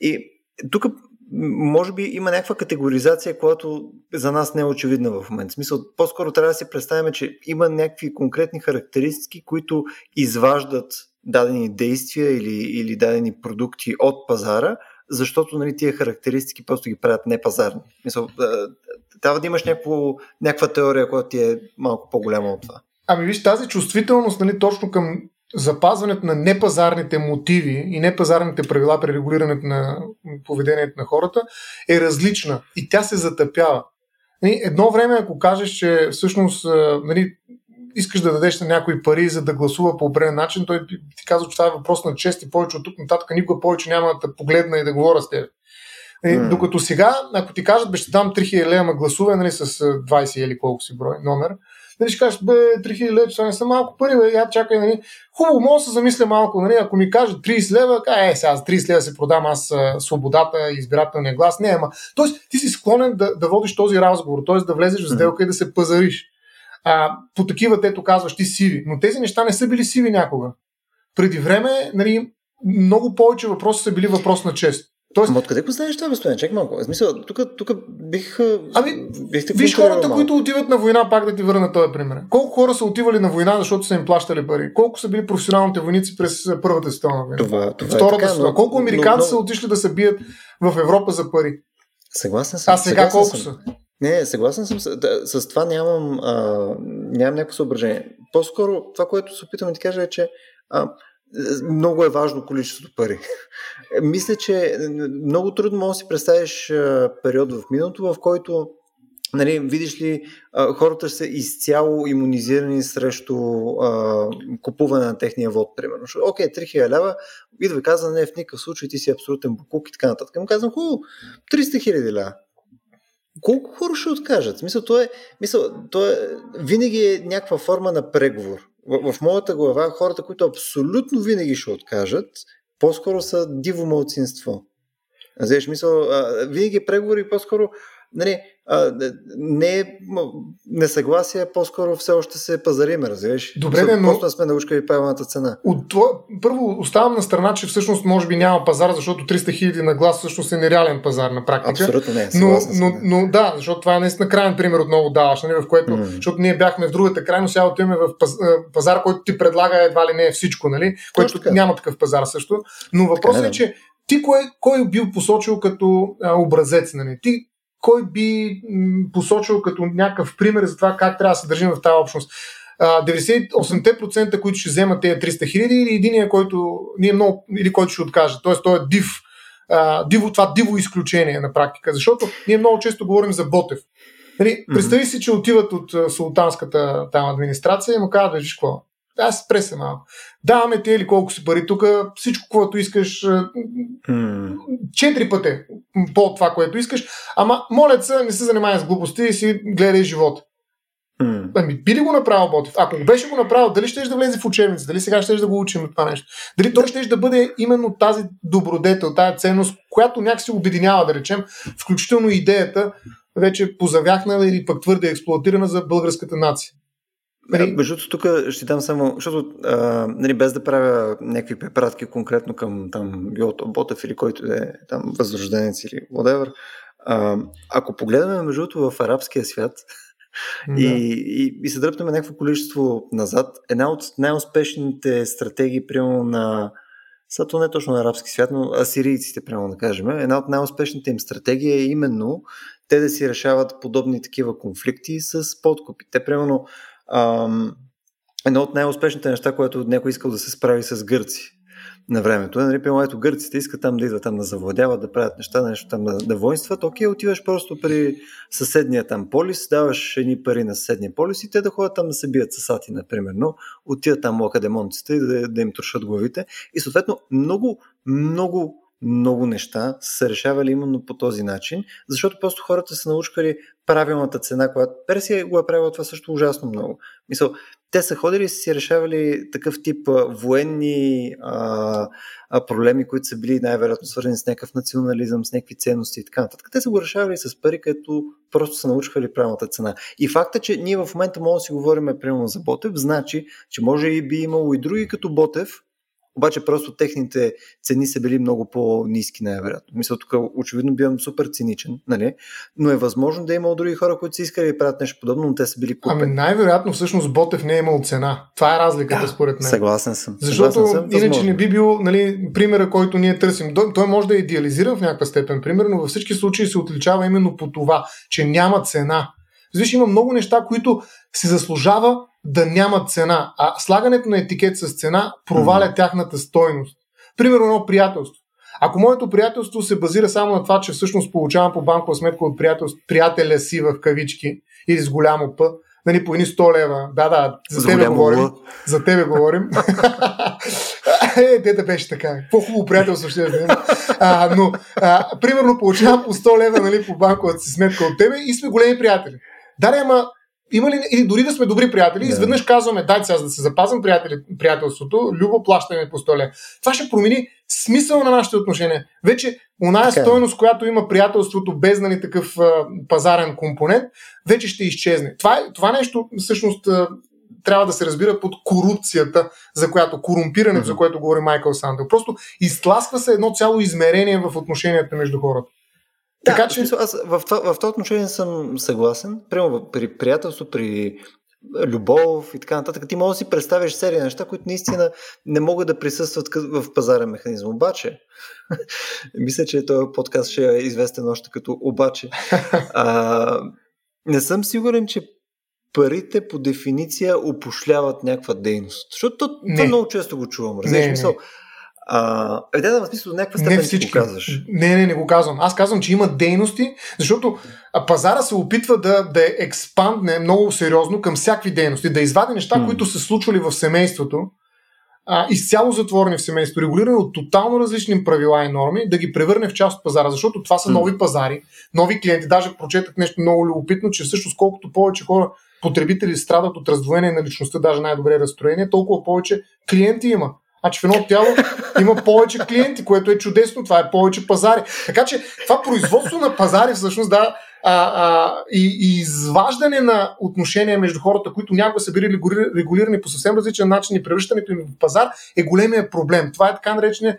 [SPEAKER 1] и тук може би има някаква категоризация, която за нас не е очевидна в момента. В смисъл, по-скоро трябва да си представим, че има някакви конкретни характеристики, които изваждат дадени действия или, или дадени продукти от пазара, защото нали, тия характеристики просто ги правят непазарни. Мисъл, трябва да имаш някакво, някаква теория, която ти е малко по-голяма от това.
[SPEAKER 2] Ами виж, тази чувствителност нали, точно към запазването на непазарните мотиви и непазарните правила при регулирането на поведението на хората е различна и тя се затъпява. Нали, едно време, ако кажеш, че всъщност нали, искаш да дадеш на някой пари, за да гласува по определен начин, той ти казва, че това е въпрос на чест и повече от тук нататък никога повече няма да погледна и да говоря с теб. Mm. Докато сега, ако ти кажат, бе, ще дам 3000 лева, ма гласувай нали, с 20 или колко си брой номер, нали, ще кажеш, бе, 3000 лева, това не са малко пари, бе, я чакай, нали. Хубаво, мога да се замисля малко, нали, ако ми кажат 30 лева, е, сега за 30 лева си продам аз свободата и избирателния глас. Не, ама. Тоест, ти си склонен да, да водиш този разговор, т.е. да влезеш в сделка mm. и да се пазариш а, по такива, тето казваш ти сиви. Но тези неща не са били сиви някога. Преди време, нали, много повече въпроси са били въпрос на чест.
[SPEAKER 1] Тоест... Ама откъде го знаеш това, господин? Чек малко. Смисъл, тук, тук бих...
[SPEAKER 2] Ами, виж хората, малко. които отиват на война, пак да ти върна този пример. Колко хора са отивали на война, защото са им плащали пари? Колко са били професионалните войници през Първата световна война?
[SPEAKER 1] Това, това
[SPEAKER 2] Втората
[SPEAKER 1] е така,
[SPEAKER 2] световна. Колко американци но, но... са отишли да се бият в Европа за пари?
[SPEAKER 1] Съгласен съм.
[SPEAKER 2] А сега колко съм. са?
[SPEAKER 1] Не, съгласен съм. С, да, с това нямам, а, нямам някакво съображение. По-скоро това, което се опитвам да ти кажа е, че а, много е важно количеството пари. Мисля, че много трудно можеш да си представиш а, период в миналото, в който нали, видиш ли, а, хората са изцяло иммунизирани срещу а, купуване на техния вод, примерно. Окей, 3000 лева, идва и казва, не, в никакъв случай ти си абсолютен букук и така нататък. Му казвам, хубаво, 300 хиляди лева колко хора ще откажат? Смисъл, то е, мисъл, то е, винаги е някаква форма на преговор. В, в моята глава хората, които абсолютно винаги ще откажат, по-скоро са диво малцинство. Знаеш, мисъл, винаги е преговори, по-скоро нали, а, не несъгласие, по-скоро все още се пазариме, разбираш?
[SPEAKER 2] Добре, не, но...
[SPEAKER 1] Просто сме научили правилната цена.
[SPEAKER 2] От това, първо оставам на страна, че всъщност може би няма пазар, защото 300 хиляди на глас всъщност е нереален пазар на практика.
[SPEAKER 1] Абсолютно не.
[SPEAKER 2] Но, но, но, да, защото това е наистина крайен пример отново даваш, нали, в което, mm. защото ние бяхме в другата крайност, сега отиваме в пазар, който ти предлага едва ли не е всичко, нали, който няма такъв пазар също. Но въпросът е, че ти кой, кой бил посочил като а, образец? Нали? Ти кой би посочил като някакъв пример за това как трябва да се държим в тази общност? 98%, които ще вземат тези 300 хиляди или единия, който, ние много, или който ще откаже. Тоест, той е див. А, диво, това диво изключение на практика. Защото ние много често говорим за Ботев. Нали, представи си, че отиват от султанската там администрация и му казват, виж какво, аз спре се малко. Даваме ти или колко си пари тук, всичко, което искаш, четири пъти по това, което искаш, ама моля се, не се занимай с глупости и си гледай живота. Mm. Ами, би ли го направил Ботев? Ако го беше го направил, дали ще да влезе в учебница? Дали сега ще да го учим това нещо? Дали той ще да бъде именно тази добродетел, тази ценност, която някакси обединява, да речем, включително идеята, вече позавяхнала или пък твърде експлуатирана за българската нация.
[SPEAKER 1] Нали... Между тук ще дам само, защото а, нали, без да правя някакви препратки конкретно към там, било то Ботев или който е там възрожденец или whatever, а, ако погледаме между другото в арабския свят да. и, и, и се дръпнем някакво количество назад, една от най-успешните стратегии, примерно на сега то не е точно на арабски свят, но асирийците, прямо да кажем, една от най-успешните им стратегии е именно те да си решават подобни такива конфликти с подкупи. Те, примерно, Едно от най-успешните неща, което някой искал да се справи с гърци на времето. Нали, пълно, ето гърците искат там да идват там да завладяват, да правят неща, нещо там да, да воинстват. Окей, отиваш просто при съседния там полис, даваш едни пари на съседния полис и те да ходят там да се бият с ати, например. Но отиват там лакадемонците и да, да им трошат главите. И съответно много, много много неща са решавали именно по този начин, защото просто хората са научкали правилната цена, която Персия го е правила това също ужасно много. Мисъл, те са ходили и са си решавали такъв тип военни а, а, проблеми, които са били най-вероятно свързани с някакъв национализъм, с някакви ценности и така нататък. Те са го решавали с пари, като просто са научвали правилната цена. И факта, че ние в момента можем да си говорим примерно за Ботев, значи, че може и би имало и други като Ботев, обаче просто техните цени са били много по-низки, най-вероятно. Мисля, тук очевидно бивам супер циничен, нали? но е възможно да е имало други хора, които са искали да правят нещо подобно, но те са били купени.
[SPEAKER 2] Ами най-вероятно всъщност Ботев не е имал цена. Това е разликата да, според мен.
[SPEAKER 1] Съгласен съм.
[SPEAKER 2] Защото
[SPEAKER 1] съгласен
[SPEAKER 2] съм, иначе не би бил нали, примера, който ние търсим. Той може да е идеализиран в някаква степен, пример, но във всички случаи се отличава именно по това, че няма цена. Виж, има много неща, които се заслужава да нямат цена, а слагането на етикет с цена проваля тяхната стойност. Примерно едно приятелство. Ако моето приятелство се базира само на това, че всъщност получавам по банкова сметка от приятеля си в кавички или с голямо П, нали, по едни 100 лева. Да, да, за, за тебе говорим. Л. За тебе говорим. е, те да беше така. По-хубаво приятелство ще да а, Но, а, примерно, получавам по 100 лева нали, по банковата си сметка от тебе и сме големи приятели. Да, ама има ли, или дори да сме добри приятели, yeah. изведнъж казваме, дай сега да се запазим приятели, приятелството, любо плащане по столе. Това ще промени смисъл на нашите отношения. Вече оная okay. стойност, която има приятелството без нали, такъв а, пазарен компонент, вече ще изчезне. Това, това нещо всъщност а, трябва да се разбира под корупцията, за която, корумпирането, mm-hmm. за което говори Майкъл Сандъл. Просто изтласква се едно цяло измерение в отношенията между хората.
[SPEAKER 1] Да, така че аз в това, в това отношение съм съгласен. Прямо при приятелство, при любов и така нататък. Ти можеш да си представиш серия неща, които наистина не могат да присъстват в пазарен механизъм. Обаче, мисля, че този подкаст ще е известен още като обаче. А, не съм сигурен, че парите по дефиниция опошляват някаква дейност. Защото това много често го чувам. Разбираш мисъл? А, е, да, в смисъл, някаква степен не всички. го казваш.
[SPEAKER 2] Не, не, не го казвам. Аз казвам, че има дейности, защото пазара се опитва да, да експандне много сериозно към всякакви дейности, да извади неща, mm. които са случвали в семейството, а, изцяло затворени в семейството, регулирани от тотално различни правила и норми, да ги превърне в част от пазара, защото това са нови пазари, нови клиенти. Даже прочетах нещо много любопитно, че всъщност колкото повече хора, потребители страдат от раздвоение на личността, даже най-добре разстроение, толкова повече клиенти има. Значи в едно тяло има повече клиенти, което е чудесно. Това е повече пазари. Така че това производство на пазари всъщност да, а, а, и, и изваждане на отношения между хората, които някога са били регулирани по съвсем различен начин и превръщането им в пазар е големия проблем. Това е така наречения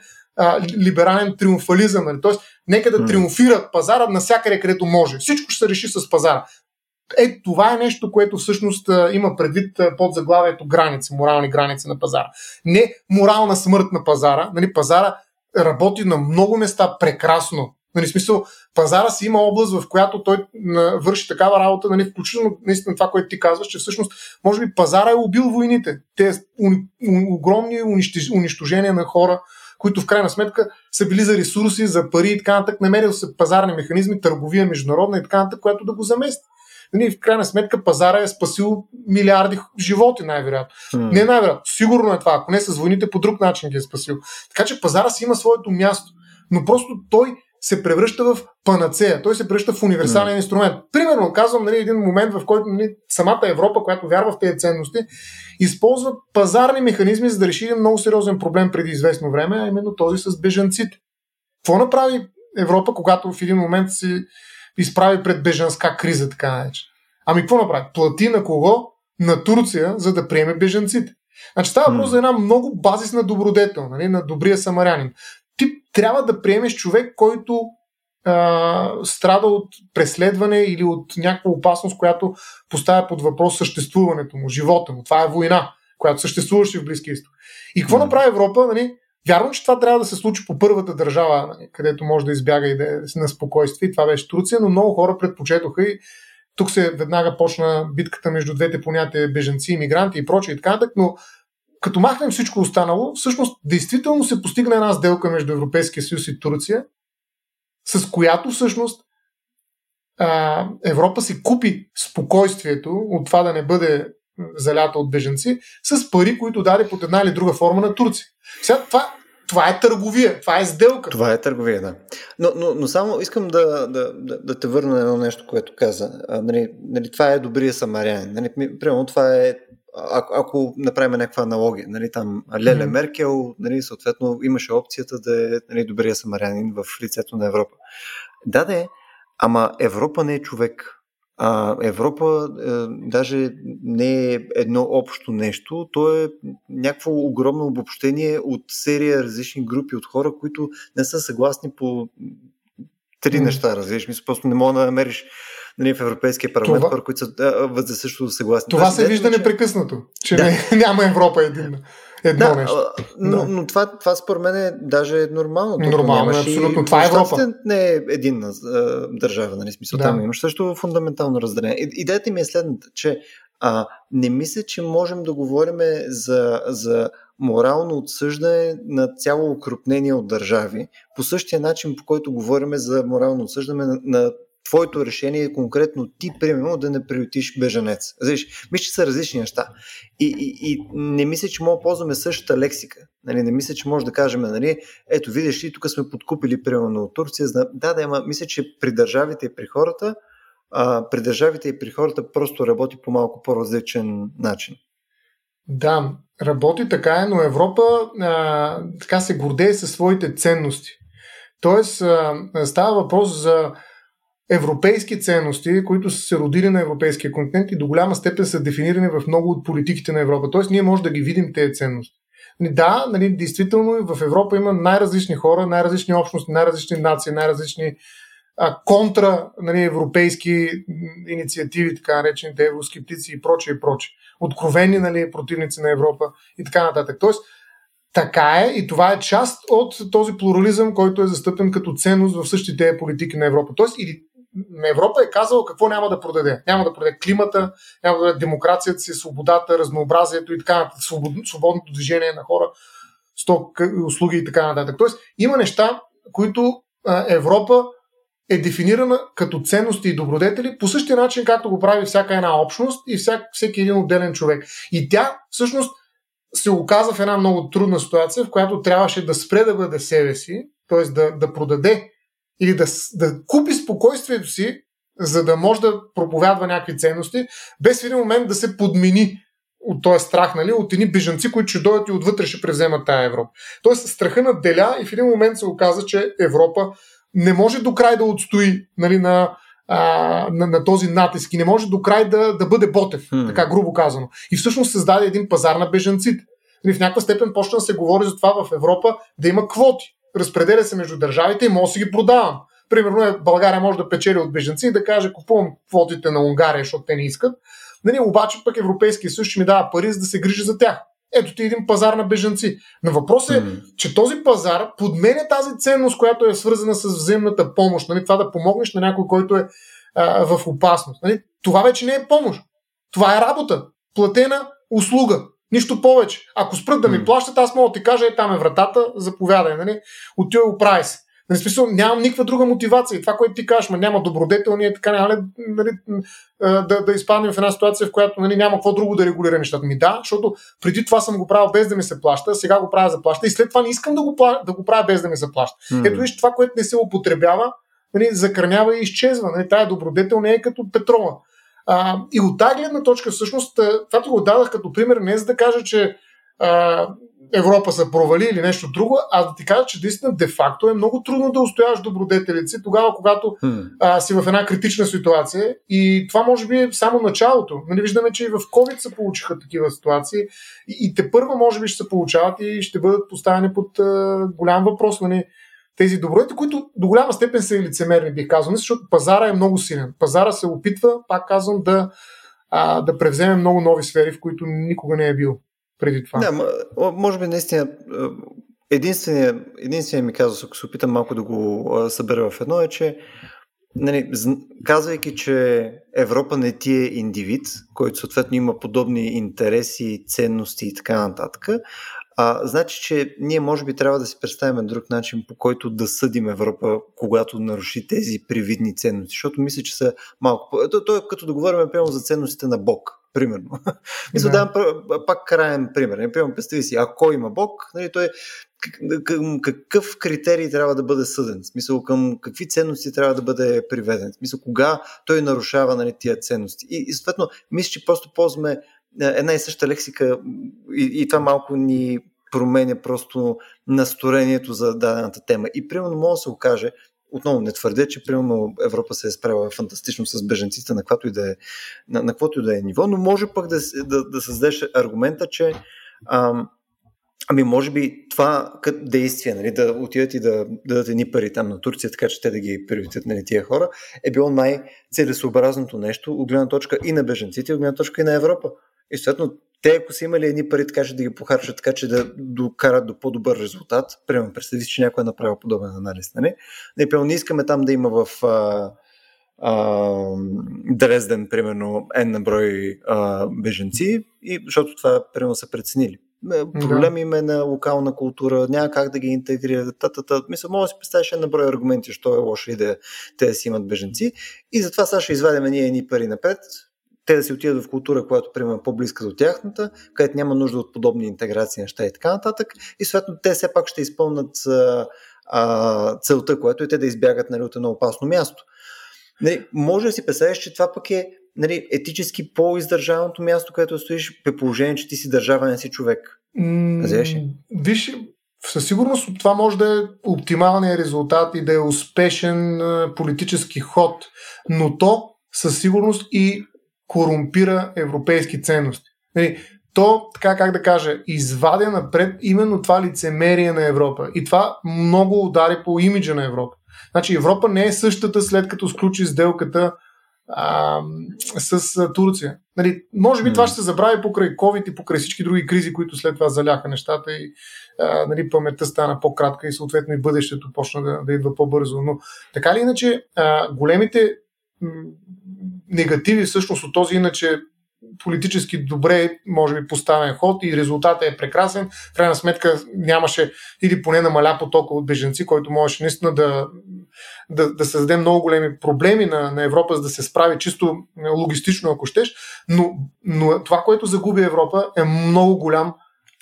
[SPEAKER 2] либерален триумфализъм. Нали? Тоест, нека да триумфират пазара навсякъде, където може. Всичко ще се реши с пазара. Е, това е нещо, което всъщност има предвид под заглавието граници, морални граници на пазара. Не морална смърт на пазара. Нали, пазара работи на много места прекрасно. Нали, смисъл, пазара си има област, в която той върши такава работа, нали, включително наистина това, което ти казваш, че всъщност, може би, пазара е убил войните. Те огромни унищожения на хора, които в крайна сметка са били за ресурси, за пари и така нататък. Намерил се пазарни механизми, търговия международна и така нататък, която да го замести. Нали, в крайна сметка пазара е спасил милиарди животи, най-вероятно. Mm. Не най-вероятно. Сигурно е това. Ако не с войните, по друг начин ги е спасил. Така че пазара си има своето място. Но просто той се превръща в панацея. Той се превръща в универсален mm. инструмент. Примерно, казвам нали, един момент, в който нали, самата Европа, която вярва в тези ценности, използва пазарни механизми, за да реши един много сериозен проблем преди известно време, а именно този с бежанците. Какво направи Европа, когато в един момент си изправи пред бежанска криза, така нарече? Ами какво направи? Плати на кого? На Турция, за да приеме бежанците. Значи става въпрос за една много базисна добродетел, нали, на добрия самарянин ти трябва да приемеш човек, който а, страда от преследване или от някаква опасност, която поставя под въпрос съществуването му, живота му. Това е война, която съществуваше в Близкия изток. И какво mm. направи Европа? Нали? Вярвам, че това трябва да се случи по първата държава, където може да избяга и да е на спокойствие. Това беше Турция, но много хора предпочетоха и тук се веднага почна битката между двете понятия беженци, иммигранти и прочее и така нататък, но като махнем всичко останало, всъщност действително се постигна една сделка между Европейския съюз и Турция, с която всъщност Европа си купи спокойствието от това да не бъде залята от беженци с пари, които даде под една или друга форма на Турция. Сега това, това е търговия, това е сделка.
[SPEAKER 1] Това е търговия, да. Но, но, но само искам да, да, да, да те върна на едно нещо, което каза. А, нали, нали, това е добрия самарянин. Нали, примерно това е ако, ако направим някаква аналогия, нали, там Леле mm-hmm. Меркел, нали, съответно имаше опцията да е нали, добрия самарянин в лицето на Европа. Да, да е, ама Европа не е човек. А Европа е, даже не е едно общо нещо, то е някакво огромно обобщение от серия различни групи от хора, които не са съгласни по три mm. неща, различни. Просто не мога да намериш нали, в Европейския парламент, това... които са за също съгласни.
[SPEAKER 2] Това се вижда непрекъснато, че да. не, няма Европа един. Едно да, нещо.
[SPEAKER 1] Но, да. но това, това според мен е даже нормално.
[SPEAKER 2] Нормално, е, абсолютно. Това е Европа.
[SPEAKER 1] не е единна държава, нали? Смисъл, да. там имаш също фундаментално разделение. Идеята ми е следната, че а, не мисля, че можем да говорим за, за морално отсъждане на цяло укрупнение от държави, по същия начин, по който говорим за морално отсъждане на, на твоето решение е конкретно ти, примерно, да не приютиш бежанец. Знаеш, мисля, че са различни неща. И, и, и не мисля, че мога да ползваме същата лексика. Нали, не мисля, че може да кажем, нали, ето, видиш ли, тук сме подкупили, примерно, от Турция. Да, да, ама мисля, че при държавите и при хората, а, при държавите и при хората просто работи по малко по-различен начин.
[SPEAKER 2] Да, работи така е, но Европа а, така се гордее със своите ценности. Тоест, а, става въпрос за европейски ценности, които са се родили на европейския континент и до голяма степен са дефинирани в много от политиките на Европа. Тоест, ние можем да ги видим тези ценности. Нали, да, нали, действително в Европа има най-различни хора, най-различни общности, най-различни нации, най-различни а, контра нали, европейски инициативи, така наречените евроскептици и прочее и прочее. Откровени нали, противници на Европа и така нататък. Тоест, така е и това е част от този плурализъм, който е застъпен като ценност в същите политики на Европа. Тоест, на Европа е казала какво няма да продаде. Няма да продаде климата, няма да продаде демокрацията си, свободата, разнообразието и така нататък, свободното движение на хора, сток, услуги и така нататък. Тоест, има неща, които Европа е дефинирана като ценности и добродетели по същия начин, както го прави всяка една общност и всяк, всеки един отделен човек. И тя всъщност се оказа в една много трудна ситуация, в която трябваше да спре да бъде себе си, т.е. Да, да продаде или да, да купи спокойствието си, за да може да проповядва някакви ценности, без в един момент да се подмени от този страх, нали, от едни бежанци, които ще дойдат и отвътре ще превземат тая Европа. Тоест страха наделя и в един момент се оказа, че Европа не може до край да отстои нали, на а, на, на този натиск и не може до край да, да бъде Ботев, hmm. така грубо казано. И всъщност създаде един пазар на бежанците. И нали, в някаква степен почна да се говори за това в Европа да има квоти. Разпределя се между държавите и може да си ги продавам. Примерно е, България може да печели от бежанци и да каже купувам квотите на Унгария, защото те не искат. Нали, обаче пък Европейския съюз ще ми дава пари, за да се грижи за тях. Ето ти един пазар на бежанци. Но въпросът е, mm. че този пазар подменя тази ценност, която е свързана с взаимната помощ. Нали? Това да помогнеш на някой, който е а, в опасност. Нали? Това вече не е помощ. Това е работа. Платена услуга. Нищо повече. Ако спрат да ми плащат, аз мога да ти кажа, е там е вратата, заповядай, нали? Отивай, оправи се. Нали, смисъл, нямам никаква друга мотивация. И това, което ти кажеш, ма няма добродетел, ние така няма ли нали, да, да изпаднем в една ситуация, в която нали, няма какво друго да регулира нещата. Ми да, защото преди това съм го правил без да ми се плаща, сега го правя за плаща и след това не искам да го, да го правя без да ми се плаща. Mm-hmm. Ето виж, това, което не се употребява, нали, закърнява и изчезва. Нали, тая добродетел не е като петрола. А, и от тази гледна точка, всъщност, това ти го дадах като пример не за да кажа, че а, Европа са провали или нещо друго, а да ти кажа, че наистина де-факто е много трудно да устояваш добродетелици тогава, когато hmm. а, си в една критична ситуация. И това може би е само началото. Нали, виждаме, че и в COVID се получиха такива ситуации и, и те първа може би ще се получават и ще бъдат поставени под а, голям въпрос. Нали, тези добродетели, които до голяма степен са и лицемерни, бих казал, защото пазара е много силен. Пазара се опитва, пак казвам, да, а, да превземе много нови сфери, в които никога не е бил преди това.
[SPEAKER 1] Да, може би наистина единственият единствения ми казус, ако се опитам малко да го събера в едно, е, че нали, казвайки, че Европа не ти е индивид, който съответно има подобни интереси, ценности и така нататък, а, значи, че ние може би трябва да си представим друг начин, по който да съдим Европа, когато наруши тези привидни ценности, защото мисля, че са малко... То, то е като да говорим прямо за ценностите на Бог, примерно. Мисля, да. давам пак крайен пример. Например, представи си, ако има Бог, нали, той към какъв критерий трябва да бъде съден, в смисъл към какви ценности трябва да бъде приведен, в смисъл кога той нарушава нали, тия ценности. И, и съответно, мисля, че просто ползваме една и съща лексика и, и това малко ни променя просто настроението за дадената тема. И примерно може да се окаже, отново не твърдя, че примерно Европа се е справила фантастично с беженците на каквото и да е, на, на каквото и да е ниво, но може пък да, да, да създадеш аргумента, че ам, Ами, може би това като действие, нали, да отидат и да, да дадат едни пари там на Турция, така че те да ги приветят нали, тия хора, е било най-целесообразното нещо от гледна точка и на беженците, от гледна точка и на Европа. И съответно, те, ако са имали едни пари, така че да ги похарчат, така че да докарат до по-добър резултат, примерно, представи си, че някой е направил подобен анализ, нали? Не, не искаме там да има в а, а, Дрезден, примерно, N на брой а, беженци, и, защото това, примерно, са преценили. Проблеми има на локална култура, няма как да ги интегрират. Та, Мисля, може да си представиш една брой аргументи, що е лошо идея те да си имат беженци. И затова сега ще извадим ние едни пари напред, те да си отидат в култура, която приема е по-близка до тяхната, където няма нужда от подобни интеграции неща и така нататък. И съответно те все пак ще изпълнат а, целта, която е те да избягат нали, от едно опасно място. Нали, може да си представиш, че това пък е нали, етически по-издържаното място, където стоиш, при положение, че ти си държава, не си човек.
[SPEAKER 2] Mm, виж, със сигурност това може да е оптималният резултат и да е успешен политически ход, но то със сигурност и корумпира европейски ценности. Нали, то, така как да кажа, извадя напред именно това лицемерие на Европа. И това много удари по имиджа на Европа. Значи Европа не е същата след като сключи сделката а, с а, Турция. Нали, може би mm. това ще се забрави покрай COVID и покрай всички други кризи, които след това заляха нещата и а, нали, паметта стана по-кратка и съответно и бъдещето почна да, да идва по-бързо. Но така или иначе, а, големите негативи всъщност от този иначе политически добре, може би, поставен ход и резултатът е прекрасен. В крайна сметка нямаше или поне намаля потока от беженци, който можеше наистина да, да, да създаде много големи проблеми на, на Европа, за да се справи чисто логистично, ако щеш. Но, но това, което загуби Европа, е много голям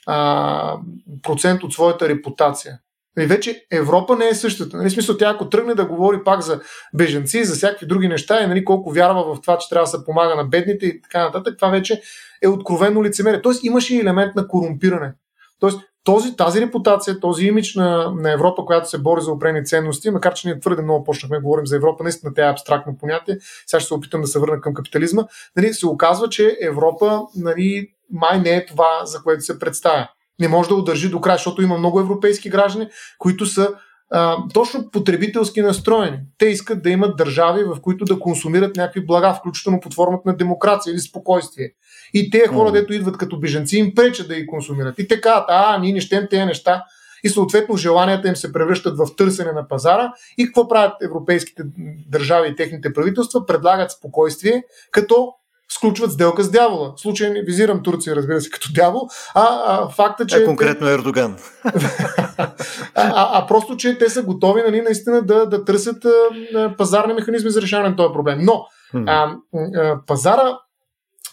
[SPEAKER 2] а, процент от своята репутация. Нали, вече Европа не е същата. Нали, смисъл, тя ако тръгне да говори пак за беженци, за всякакви други неща и нали, колко вярва в това, че трябва да се помага на бедните и така нататък, това вече е откровено лицемерие. Тоест имаше и елемент на корумпиране. Тоест този, тази репутация, този имидж на, на Европа, която се бори за определени ценности, макар че ние твърде много почнахме да говорим за Европа, наистина тя е абстрактно понятие, сега ще се опитам да се върна към капитализма, нали, се оказва, че Европа нали, май не е това, за което се представя. Не може да удържи до края, защото има много европейски граждани, които са а, точно потребителски настроени. Те искат да имат държави, в които да консумират някакви блага, включително под формата на демокрация или спокойствие. И те хора, дето идват като бежанци, им пречат да ги консумират. И те казват, а, ние не щем тези неща. И съответно желанията им се превръщат в търсене на пазара. И какво правят европейските държави и техните правителства? Предлагат спокойствие, като сключват сделка с дявола. В случай не визирам Турция, разбира се, като дявол, а, а факта, че...
[SPEAKER 1] А конкретно Ердоган.
[SPEAKER 2] а, а, а просто, че те са готови нали, наистина да, да търсят а, пазарни механизми за решаване на този проблем. Но а, а, пазара,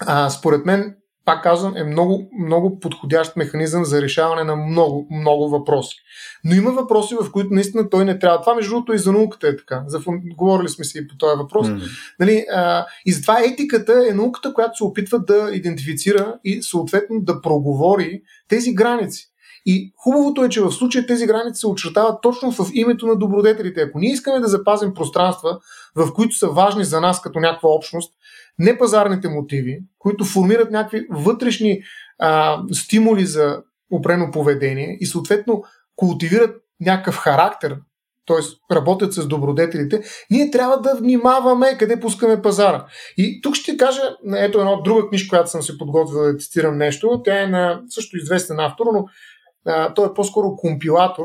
[SPEAKER 2] а, според мен, пак казвам, е много, много подходящ механизъм за решаване на много, много въпроси. Но има въпроси, в които наистина той не трябва. Това, между другото, и за науката е така. За, говорили сме си и по този въпрос. Mm-hmm. Нали, а, и затова етиката е науката, която се опитва да идентифицира и съответно да проговори тези граници. И хубавото е, че в случая тези граници се очертават точно в името на добродетелите. Ако ние искаме да запазим пространства, в които са важни за нас като някаква общност, непазарните мотиви, които формират някакви вътрешни а, стимули за опрено поведение и съответно култивират някакъв характер, т.е. работят с добродетелите, ние трябва да внимаваме къде пускаме пазара. И тук ще кажа, ето една друга книжка, която съм се подготвил да цитирам нещо. Тя е на също известен автор, но а, той е по-скоро компилатор.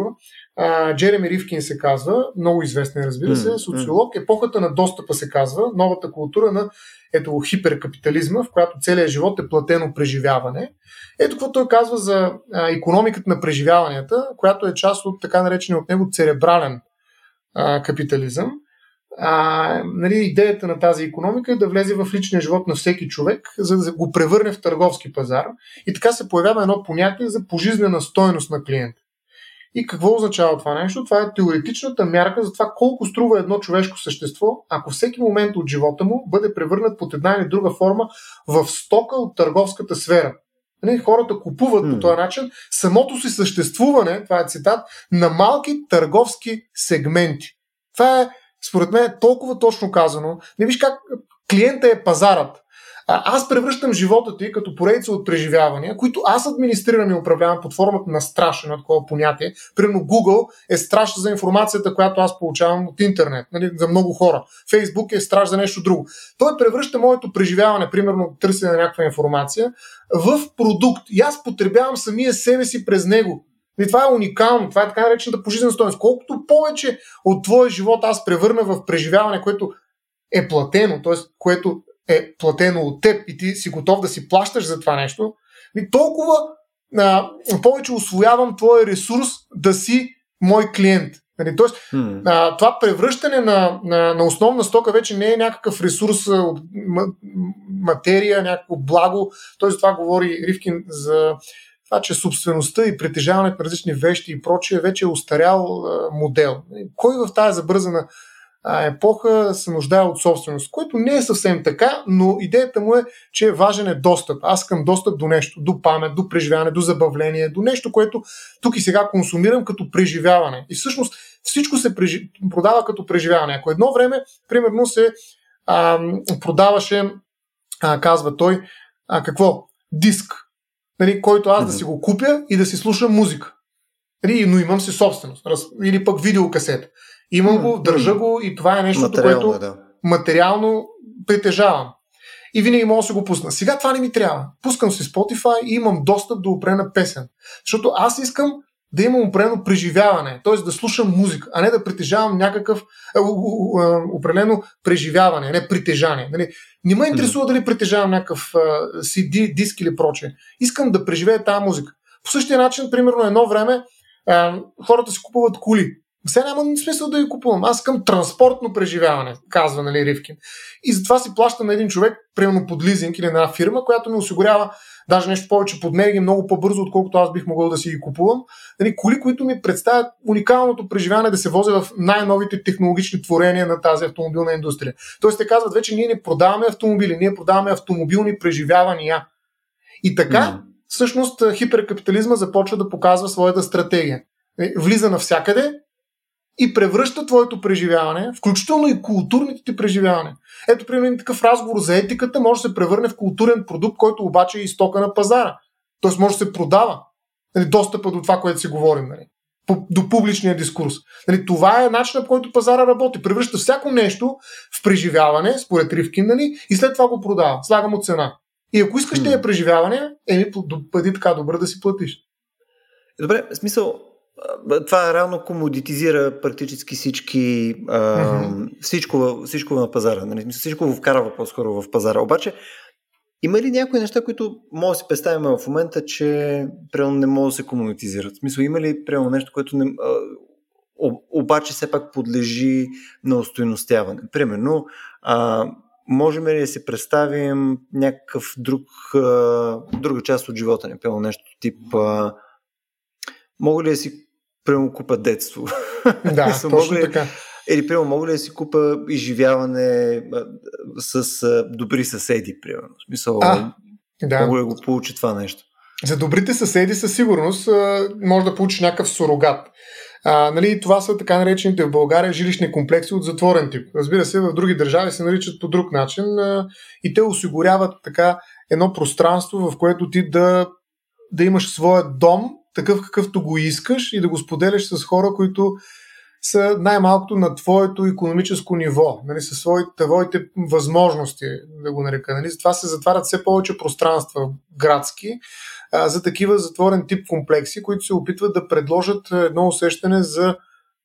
[SPEAKER 2] А, Джереми Ривкин се казва, много известен, разбира се, социолог. Епохата на достъпа се казва, новата култура на ето хиперкапитализма, в която целият живот е платено преживяване. Ето какво той казва за а, економиката на преживяванията, която е част от така наречения от него церебрален а, капитализъм. А, нали, идеята на тази економика е да влезе в личния живот на всеки човек, за да го превърне в търговски пазар. И така се появява едно понятие за пожизнена стойност на клиента. И какво означава това нещо? Това е теоретичната мярка за това колко струва едно човешко същество, ако всеки момент от живота му бъде превърнат под една или друга форма в стока от търговската сфера. Нали, хората купуват mm. по този начин самото си съществуване, това е цитат, на малки търговски сегменти. Това е, според мен, толкова точно казано. Не виж как клиента е пазарът. Аз превръщам живота ти като поредица от преживявания, които аз администрирам и управлявам под формата на страш, на такова понятие. Примерно Google е страш за информацията, която аз получавам от интернет, нали, за много хора. Facebook е страш за нещо друго. Той превръща моето преживяване, примерно търсене на някаква информация, в продукт. И аз потребявам самия себе си през него. И това е уникално, това е така наречената пожизнена стоеност. Колкото повече от твоя живот аз превърна в преживяване, което е платено, т.е. което е платено от теб и ти си готов да си плащаш за това нещо, и толкова а, повече освоявам твоя ресурс да си мой клиент. Нали, тоест, hmm. а, това превръщане на, на, на основна стока вече не е някакъв ресурс от материя, някакво благо. Тоест, това говори Ривкин за това, че собствеността и притежаването на различни вещи и прочие вече е устарял а, модел. Кой в тази забързана епоха се нуждае от собственост, което не е съвсем така, но идеята му е, че важен е достъп. Аз към достъп до нещо, до памет, до преживяване, до забавление, до нещо, което тук и сега консумирам като преживяване. И всъщност всичко се прежи... продава като преживяване. Ако едно време, примерно, се а, продаваше, а, казва той, а, какво? Диск, нали, който аз да си го купя и да си слушам музика. Нали, но имам си собственост. Или пък видеокасета. Имам го, държа го и това е нещо, което е, да. материално притежавам. И винаги мога да се го пусна. Сега това не ми трябва. Пускам си Spotify и имам достъп до опрена песен. Защото аз искам да имам определено преживяване, т.е. да слушам музика, а не да притежавам някакъв е, определено преживяване, не притежание. Нали? Не ме интересува дали притежавам някакъв CD, диск или прочее. Искам да преживея тази музика. По същия начин, примерно едно време, хората си купуват коли. Сега няма смисъл да ги купувам. Аз искам транспортно преживяване, казва нали, Ривкин. И затова си плащам на един човек, примерно под лизинг или на една фирма, която ми осигурява даже нещо повече под мен много по-бързо, отколкото аз бих могъл да си ги купувам. Нали, коли, които ми представят уникалното преживяване да се возя в най-новите технологични творения на тази автомобилна индустрия. Тоест те казват вече ние не продаваме автомобили, ние продаваме автомобилни преживявания. И така, mm всъщност хиперкапитализма започва да показва своята стратегия. Е, влиза навсякъде и превръща твоето преживяване, включително и културните ти преживяване. Ето, примерно, такъв разговор за етиката може да се превърне в културен продукт, който обаче е истока на пазара. Тоест може да се продава. Нали, достъпа до това, което си говорим. Нали, до публичния дискурс. Нали, това е начинът, по който пазара работи. Превръща всяко нещо в преживяване, според Ривкин, нали, и след това го продава. Слага му цена. И ако искаш тези преживявания, еми, бъди така добър да си платиш.
[SPEAKER 1] Добре, в смисъл, това реално комодитизира практически всички, а, mm-hmm. всичко, всичко на пазара. Нали? Всичко го вкарва по-скоро в пазара. Обаче, има ли някои неща, които може да си представим в момента, че примерно не могат да се комунитизират? В смисъл, има ли примерно нещо, което не, а, обаче все пак подлежи на устойностяване? Примерно, а, можем ли да си представим някакъв друг, а, друга част от живота ни? Нещо тип а, мога ли да си прямо купа детство?
[SPEAKER 2] Да, точно ли, така.
[SPEAKER 1] Или, примерно, мога ли да си купа изживяване с добри съседи, примерно? В смисъл, а, да. мога да го получи това нещо?
[SPEAKER 2] За добрите съседи със сигурност може да получиш някакъв сурогат. А, нали, това са така наречените в България жилищни комплекси от затворен тип. Разбира се, в други държави се наричат по друг начин а, и те осигуряват така едно пространство, в което ти да, да имаш своя дом, такъв какъвто го искаш и да го споделяш с хора, които са най-малкото на твоето економическо ниво, нали, със твоите възможности, да го нарека. Нали. Затова се затварят все повече пространства градски а, за такива затворен тип комплекси, които се опитват да предложат едно усещане за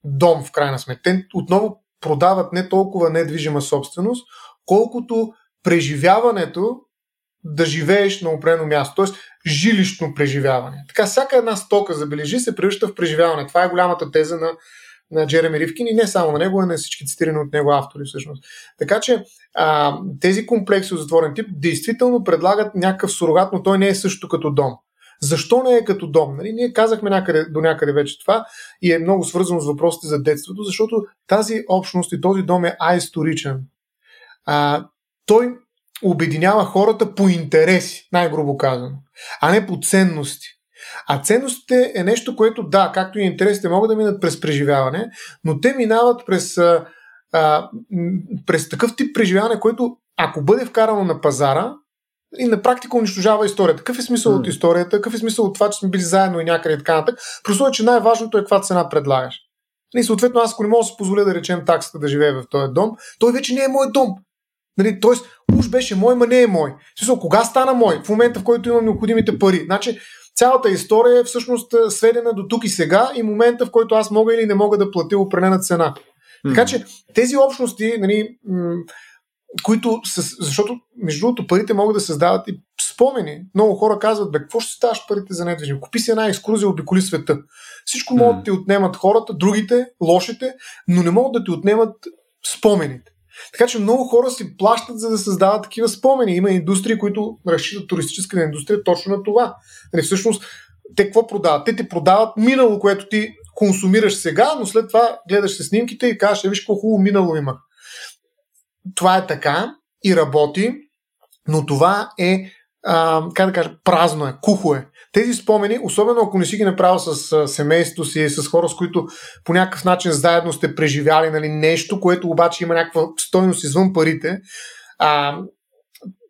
[SPEAKER 2] дом, в крайна сметка. Те отново продават не толкова недвижима собственост, колкото преживяването да живееш на определено място, т.е. жилищно преживяване. Така, всяка една стока, забележи, се превръща в преживяване. Това е голямата теза на, на Джереми Ривкин и не само на него, а на всички цитирани от него автори всъщност. Така че а, тези комплекси от затворен тип действително предлагат някакъв сурогат, но той не е също като дом. Защо не е като дом? Нали? Ние казахме някъде, до някъде вече това и е много свързано с въпросите за детството, защото тази общност и този дом е аисторичен. А, той обединява хората по интереси, най-грубо казано, а не по ценности. А ценностите е нещо, което, да, както и интересите могат да минат през преживяване, но те минават през, а, а, през такъв тип преживяване, което ако бъде вкарано на пазара, и на практика унищожава историята. Какъв е смисъл mm. от историята? Какъв е смисъл от това, че сме били заедно и някъде и така нататък? Просто че най-важното е каква цена предлагаш. И съответно, аз ако не мога да си позволя да речем таксата да живее в този дом, той вече не е мой дом. Нали, тоест, уж беше мой, ма не е мой. В смисъл, кога стана мой? В момента, в който имам необходимите пари. Значи, цялата история е всъщност сведена до тук и сега и момента, в който аз мога или не мога да платя определена цена. Mm. Така че тези общности, нали, м- които, с, защото между другото парите могат да създават и спомени. Много хора казват, бе, какво ще ставаш парите за недвижимо? Купи си една екскурзия, обиколи света. Всичко mm. могат да ти отнемат хората, другите, лошите, но не могат да ти отнемат спомените. Така че много хора си плащат, за да създават такива спомени. Има индустрии, които разчитат туристическа индустрия точно на това. Нали, всъщност, те какво продават? Те ти продават минало, което ти консумираш сега, но след това гледаш се снимките и кажеш, «Е, виж какво хубаво минало има. Това е така и работи, но това е, а, как да кажа, празно е, кухо е. Тези спомени, особено ако не си ги направил с семейството си, с хора, с които по някакъв начин заедно сте преживяли нали, нещо, което обаче има някаква стойност извън парите, а,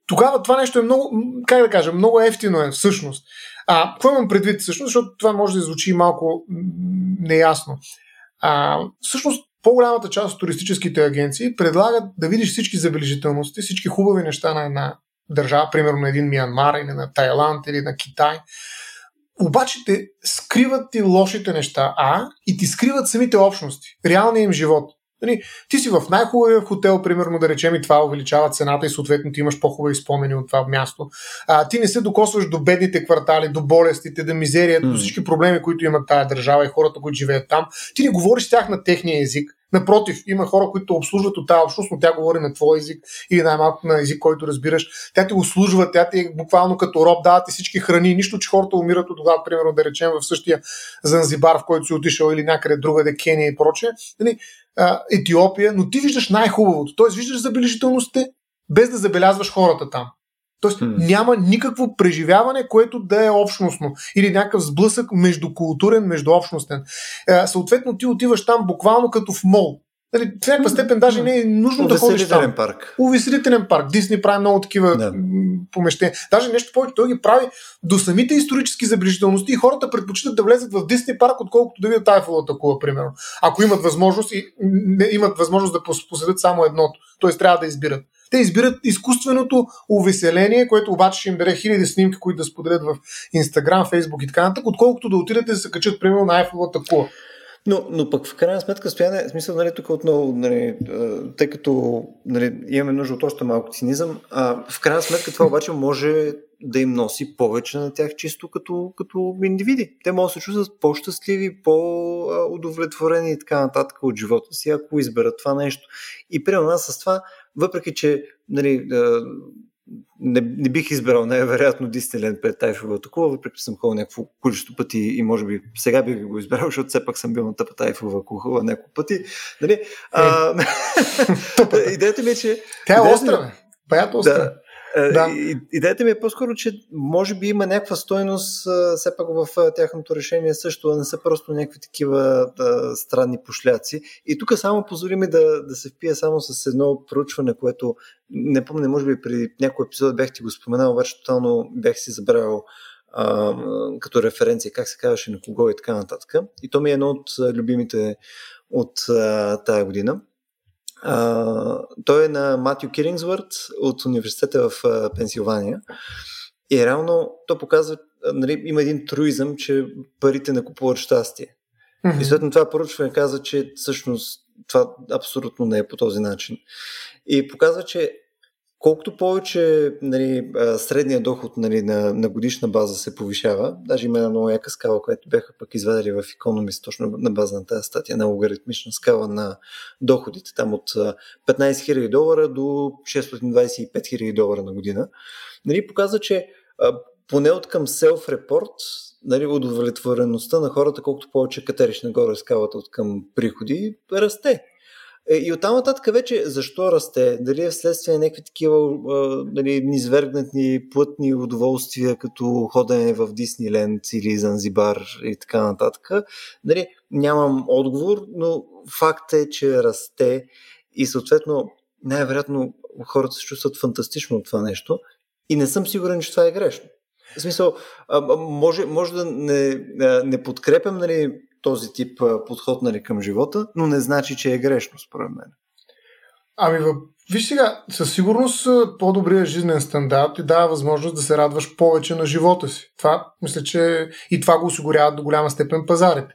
[SPEAKER 2] тогава това нещо е много, как да кажа, много ефтино е всъщност. А, какво имам предвид всъщност, защото това може да звучи малко неясно. А, всъщност, по-голямата част от туристическите агенции предлагат да видиш всички забележителности, всички хубави неща на една държава, примерно на един Миянмар или на Тайланд или на Китай. Обаче те скриват ти лошите неща, а и ти скриват самите общности, реалния им живот. Нали, ти си в най-хубавия хотел, примерно да речем, и това увеличава цената и съответно ти имаш по-хубави спомени от това място. А, ти не се докосваш до бедните квартали, до болестите, до мизерията, mm. до всички проблеми, които имат тая държава и хората, които живеят там. Ти не говориш с тях на техния език. Напротив, има хора, които обслужват от тази общност, но тя говори на твой език или най-малко на език, който разбираш. Тя ти обслужва, тя ти е буквално като роб, дава ти всички храни. Нищо, че хората умират от това, примерно да речем в същия Занзибар, в който си отишъл или някъде другаде, Кения и прочее. Нали, Етиопия, но ти виждаш най-хубавото. Т.е. виждаш забележителността, без да забелязваш хората там. Тоест hmm. няма никакво преживяване, което да е общностно или някакъв сблъсък междукултурен, междуобщностен. Е, съответно, ти отиваш там буквално като в мол. Нали, в някаква степен даже не е нужно да ходиш там.
[SPEAKER 1] парк.
[SPEAKER 2] Увеселителен парк. Дисни прави много такива да. помещения. Даже нещо повече, той ги прави до самите исторически забележителности и хората предпочитат да влезат в Дисни парк, отколкото да видят Айфелата кула, примерно. Ако имат възможност и не, имат възможност да посетят само едното. Т.е. трябва да избират. Те избират изкуственото увеселение, което обаче ще им даде хиляди снимки, които да споделят в Инстаграм, Фейсбук и така нататък, отколкото да отидете да се качат, примерно, на Айфелата кула.
[SPEAKER 1] Но, но пък в крайна сметка, стояне, смисъл, нали, тук отново, нали, тъй като нали, имаме нужда от още малко цинизъм, а, в крайна сметка това обаче може да им носи повече на тях чисто като, като индивиди. Те могат да се чувстват по-щастливи, по-удовлетворени и така нататък от живота си, ако изберат това нещо. И при нас с това, въпреки че нали, не, не бих избрал най-вероятно Дисниленд пред Тайфовата кула, въпреки че съм ходил някакво количество пъти и може би сега бих го избрал, защото все пак съм бил на тъпа Тайфова кула няколко пъти. Нали? А, е. идеята ми е, че...
[SPEAKER 2] Тя е остра, бе. Е остра. Да,
[SPEAKER 1] е, да. Идеята ми е по-скоро, че може би има някаква стойност все пак в тяхното решение също, а не са просто някакви такива да, странни пошляци. И тук само позволи ми да, да се впия само с едно проучване, което не помня, може би при някой епизод бях ти го споменал, обаче тотално бях си забравил а, като референция, как се казваше на кого и така нататък. И то ми е едно от любимите от а, тая година. А, той е на Матю Кирингсвърт от университета в а, Пенсилвания. И реално то показва, нали, има един труизъм, че парите не купуват щастие. Mm-hmm. И следно това поручване каза, че всъщност това абсолютно не е по този начин. И показва, че колкото повече нали, средния доход нали, на, на годишна база се повишава, даже има една много яка скала, която бяха пък извадили в Economist, точно на база на тази статия, на логаритмична скала на доходите, там от 15 000 долара до 625 000 долара на година, нали, показва, че поне от към self-report, нали, удовлетвореността на хората, колкото повече катериш нагоре скалата от към приходи, расте. Е, и оттам нататък вече защо расте? Дали е вследствие на някакви такива дали, низвергнатни плътни удоволствия, като ходене в Дисниленд или Занзибар и така нататък. Дали, нямам отговор, но факт е, че расте и съответно най-вероятно хората се чувстват фантастично от това нещо и не съм сигурен, че това е грешно. В смисъл, може, може да не, не подкрепям нали, този тип подход нали, към живота, но не значи, че е грешно, според мен.
[SPEAKER 2] Ами, виж сега, със сигурност по-добрият жизнен стандарт ти дава възможност да се радваш повече на живота си. Това, мисля, че и това го осигуряват до голяма степен пазарите.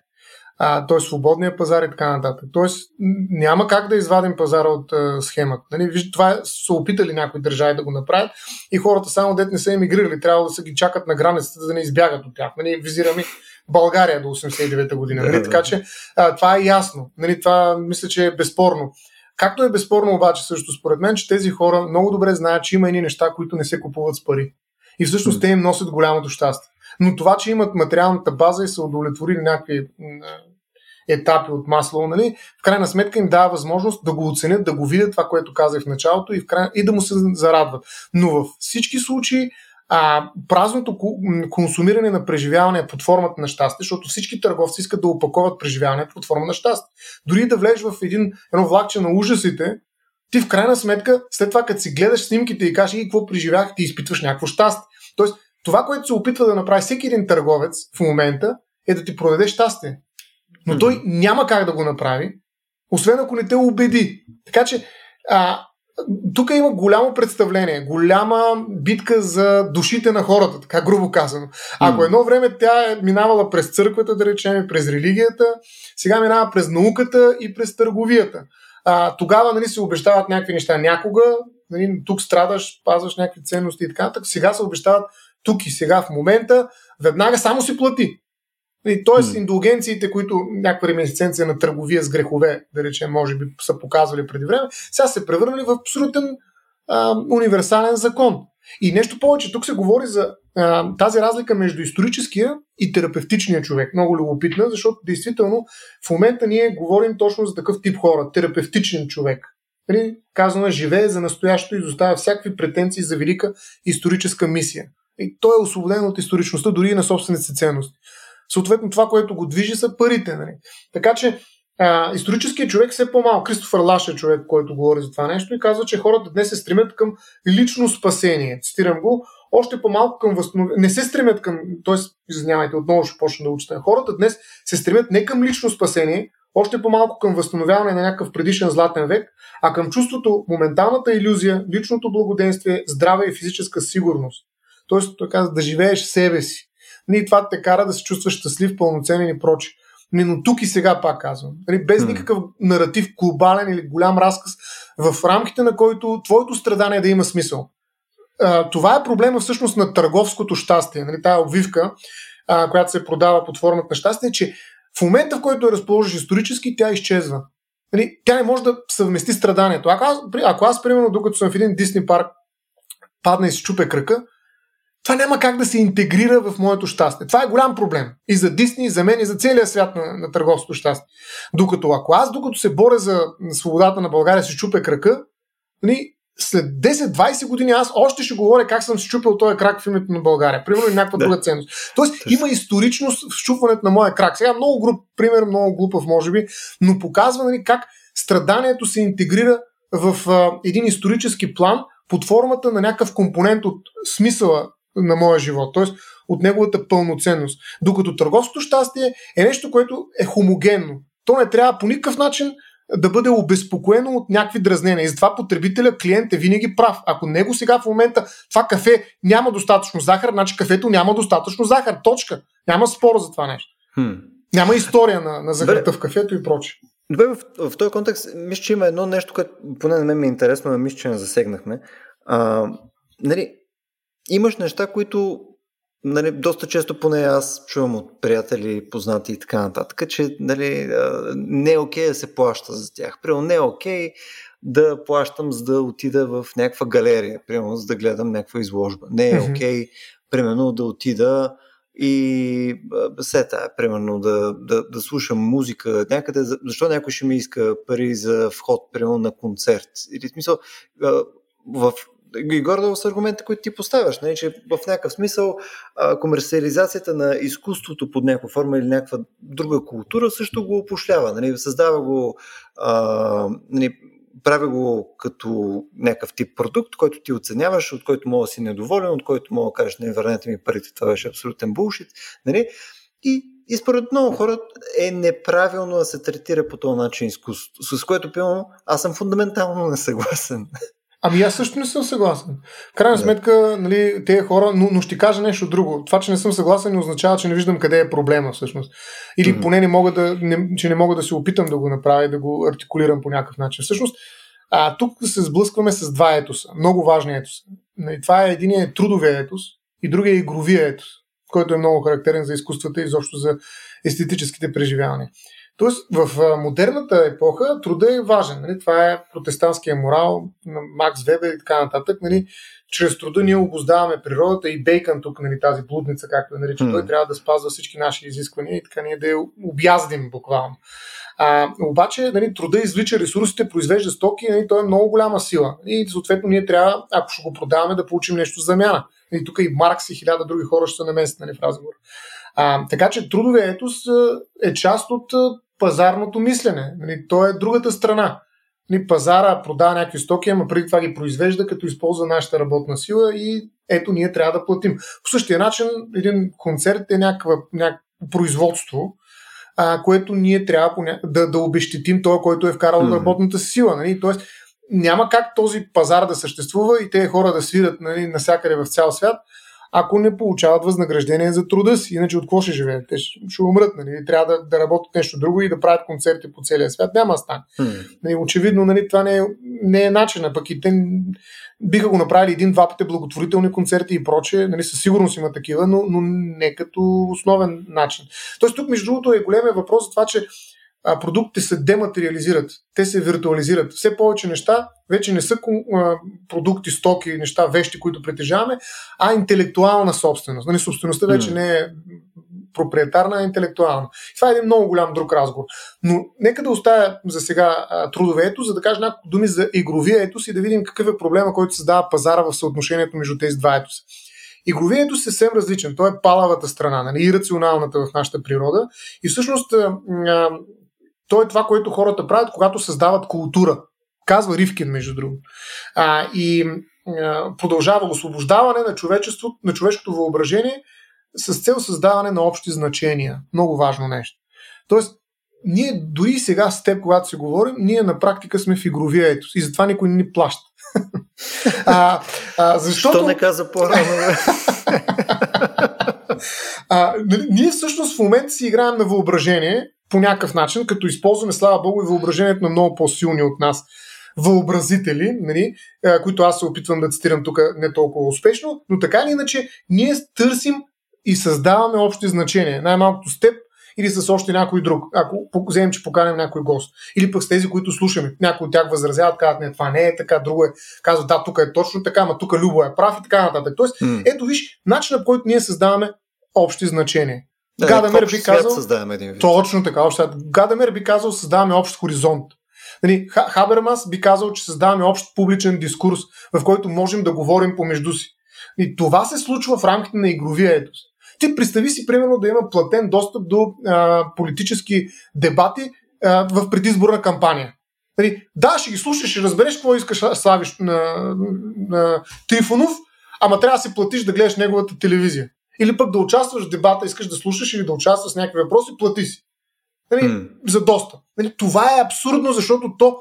[SPEAKER 2] А, т.е. свободния пазар и така нататък. Тоест няма как да извадим пазара от а, схемата. Нали? Виж, това са опитали някои държави да го направят и хората само дет не са емигрирали, трябва да се ги чакат на границата, да не избягат от тях. Нали? Визираме България до 89-та година. Нали? Така че а, това е ясно. Нали? Това мисля, че е безспорно. Както е безспорно обаче също според мен, че тези хора много добре знаят, че има едни неща, които не се купуват с пари. И всъщност те им носят голямото щастие. Но това, че имат материалната база и са удовлетворили някакви етапи от масло, нали, в крайна сметка им дава възможност да го оценят, да го видят това, което казах в началото и, в край... и да му се зарадват. Но в всички случаи а, празното консумиране на преживяване под формата на щастие, защото всички търговци искат да опаковат преживяване под форма на щастие. Дори да влезеш в един, едно влакче на ужасите, ти в крайна сметка, след това, като си гледаш снимките и кажеш и какво преживях, ти изпитваш някакво щастие. Тоест, това, което се опитва да направи всеки един търговец в момента, е да ти продаде щастие. Но той няма как да го направи, освен ако не те убеди. Така че, а, тук има голямо представление, голяма битка за душите на хората, така грубо казано. Ако едно време тя е минавала през църквата, да речем, през религията, сега минава през науката и през търговията. А, тогава нали, се обещават някакви неща някога, нали, тук страдаш, пазваш някакви ценности и така нататък. Сега се обещават тук и сега в момента, веднага само си плати. И, тоест, mm. индулгенциите, които някаква реминесценция на търговия с грехове, да речем, може би са показвали преди време, сега се превърнали в абсолютен а, универсален закон. И нещо повече, тук се говори за а, тази разлика между историческия и терапевтичния човек. Много любопитна, защото действително в момента ние говорим точно за такъв тип хора. Терапевтичен човек. Нали, казано живее за настоящето и изоставя всякакви претенции за велика историческа мисия. И той е освободен от историчността, дори и на собствените си ценности. Съответно, това, което го движи, са парите. Нали? Така че а, историческият човек все по-малко. Кристофър Лаш е човек, който говори за това нещо и казва, че хората днес се стремят към лично спасение. Цитирам го, още по-малко към възстановяване. Не се стремят към, т.е. извинявайте, отново ще почна да учите. Хората днес се стремят не към лично спасение, още по-малко към възстановяване на някакъв предишен златен век, а към чувството, моменталната иллюзия, личното благоденствие, здраве и физическа сигурност. Тоест, той каза да живееш себе си. И това те кара да се чувстваш щастлив, пълноценен и прочи. Но тук и сега пак казвам. Нали, без никакъв наратив, глобален или голям разказ, в рамките на който твоето страдание да има смисъл. това е проблема всъщност на търговското щастие. Нали, тая обвивка, която се продава под формата на щастие, че в момента, в който я разположиш исторически, тя изчезва. Нали, тя не може да съвмести страданието. Ако аз, ако аз, примерно, докато съм в един Дисни парк, падна и си чупе кръка, това няма как да се интегрира в моето щастие. Това е голям проблем. И за Дисни, и за мен, и за целия свят на, на търговското щастие. Докато ако аз, докато се боря за свободата на България, си чупя крака, нали, след 10-20 години аз още ще говоря как съм си чупил този крак в името на България. Примерно и някаква да. друга ценност. Тоест Тъж. има историчност в щупването на моя крак. Сега много груп, пример, много глупав може би, но показва нали, как страданието се интегрира в а, един исторически план под формата на някакъв компонент от смисъла на моя живот, т.е. от неговата пълноценност. Докато търговското щастие е нещо, което е хомогенно. То не трябва по никакъв начин да бъде обезпокоено от някакви дразнения. И затова потребителя, клиент е винаги прав. Ако него сега в момента това кафе няма достатъчно захар, значи кафето няма достатъчно захар. Точка. Няма спор за това нещо. Хм. Няма история на, на захарта в кафето и прочее.
[SPEAKER 1] Добре, в, в този контекст, мисля, че има едно нещо, което поне на мен ми е интересно, но мисля, че не засегнахме. А, нали, имаш неща, които нали, доста често поне аз чувам от приятели, познати и така нататък, че нали, не е окей да се плаща за тях. Примерно не е окей да плащам за да отида в някаква галерия, примерно за да гледам някаква изложба. Не е окей, примерно да отида и сета, примерно да, да, да слушам музика някъде, защо някой ще ми иска пари за вход, примерно на концерт. Или в смисъл, в и гордо с аргумента, които ти поставяш, нали, че в някакъв смисъл а, комерциализацията на изкуството под някаква форма или някаква друга култура също го опошлява, нали, създава го, а, нали, прави го като някакъв тип продукт, който ти оценяваш, от който мога да си недоволен, от който мога да кажеш, не върнете ми парите, това беше абсолютен булшит. Нали? И, и според много хора е неправилно да се третира по този начин изкуството, с което, пилно, аз съм фундаментално несъгласен.
[SPEAKER 2] Ами аз също не съм съгласен. В крайна да. сметка, нали, тези хора, но, но ще кажа нещо друго. Това, че не съм съгласен, не означава, че не виждам къде е проблема всъщност. Или mm-hmm. поне не мога да, не, че не мога да се опитам да го направя и да го артикулирам по някакъв начин. Всъщност, а, тук се сблъскваме с два етоса. Много важни етоса. Нали, това е един е трудовия етос и другия е игровия етос, който е много характерен за изкуствата и изобщо за естетическите преживявания. Тоест, в модерната епоха труда е важен. Нали? Това е протестантския морал на Макс Вебер и така нататък. Нали? Чрез труда ние обоздаваме природата и Бейкън тук, нали, тази блудница, както е нарича, mm. той трябва да спазва всички наши изисквания и така ние да я обяздим буквално. А, обаче, нали, труда извлича ресурсите, произвежда стоки, нали, той е много голяма сила. И съответно ние трябва, ако ще го продаваме, да получим нещо за замяна. Нали, тук и Маркс и хиляда други хора ще се наместят нали, в разговор. А, така че трудовия етос е част от пазарното мислене. Нали, то е другата страна. Нали, пазара продава някакви стоки, ама преди това ги произвежда, като използва нашата работна сила и ето ние трябва да платим. По същия начин един концерт е някакво, някакво производство, а, което ние трябва да, да обещетим това, който е вкарал mm-hmm. работната си сила. Нали? Тоест, няма как този пазар да съществува и те хора да свират нали, насякъде в цял свят, ако не получават възнаграждение за труда си. Иначе от какво ще живеят? Те ще, ще умрат. Нали? Трябва да, да работят нещо друго и да правят концерти по целия свят. Няма да стане. Hmm. Нали, очевидно, нали, това не е, не е начина. Пък и те биха го направили един-два пъти благотворителни концерти и прочее. Нали, със сигурност има такива, но, но не като основен начин. Тоест тук, между другото, е големия въпрос за това, че а, продуктите се дематериализират, те се виртуализират. Все повече неща вече не са а, продукти, стоки, неща, вещи, които притежаваме, а интелектуална собственост. Нали, собствеността вече mm. не е проприетарна, а интелектуална. Това е един много голям друг разговор. Но нека да оставя за сега трудове ето, за да кажа няколко думи за игровия етос и да видим какъв е проблема, който създава пазара в съотношението между тези два етоса. Игровието е съвсем различен. Той е палавата страна, нали, ирационалната в нашата природа. И всъщност то е това, което хората правят, когато създават култура. Казва Ривкин, между другото. А, и а, продължава освобождаване на, човечеството, на човешкото въображение с цел създаване на общи значения. Много важно нещо. Тоест, ние дори сега с теб, когато си говорим, ние на практика сме в игровия етос и затова никой не ни плаща.
[SPEAKER 1] а, а, защото... Що не каза по-рано?
[SPEAKER 2] а, ние всъщност в момента си играем на въображение по някакъв начин, като използваме, слава Богу, и въображението на много по-силни от нас въобразители, нали, които аз се опитвам да цитирам тук не толкова успешно, но така или иначе ние търсим и създаваме общи значения. Най-малкото с теб или с още някой друг, ако вземем, че поканем някой гост. Или пък с тези, които слушаме. Някои от тях възразяват, казват, не, това не е така, друго е. Казват, да, тук е точно така, ама тук Любо е прав и така нататък. Тоест, mm. ето виж, начинът, по който ние създаваме общи значения.
[SPEAKER 1] Да, Гадамер би казал. Създаваме един вид.
[SPEAKER 2] Точно така. Общ Гадамер би казал, създаваме общ хоризонт. Нали, Хабермас би казал, че създаваме общ публичен дискурс, в който можем да говорим помежду си. И това се случва в рамките на игровия етос. Ти представи си, примерно, да има платен достъп до а, политически дебати а, в предизборна кампания. Нали, да, ще ги слушаш, ще разбереш какво искаш славиш на, на Трифонов, ама трябва да си платиш да гледаш неговата телевизия. Или пък да участваш в дебата, искаш да слушаш или да участваш в някакви въпроси, плати си. Нали, mm. За доста. Нали, това е абсурдно, защото то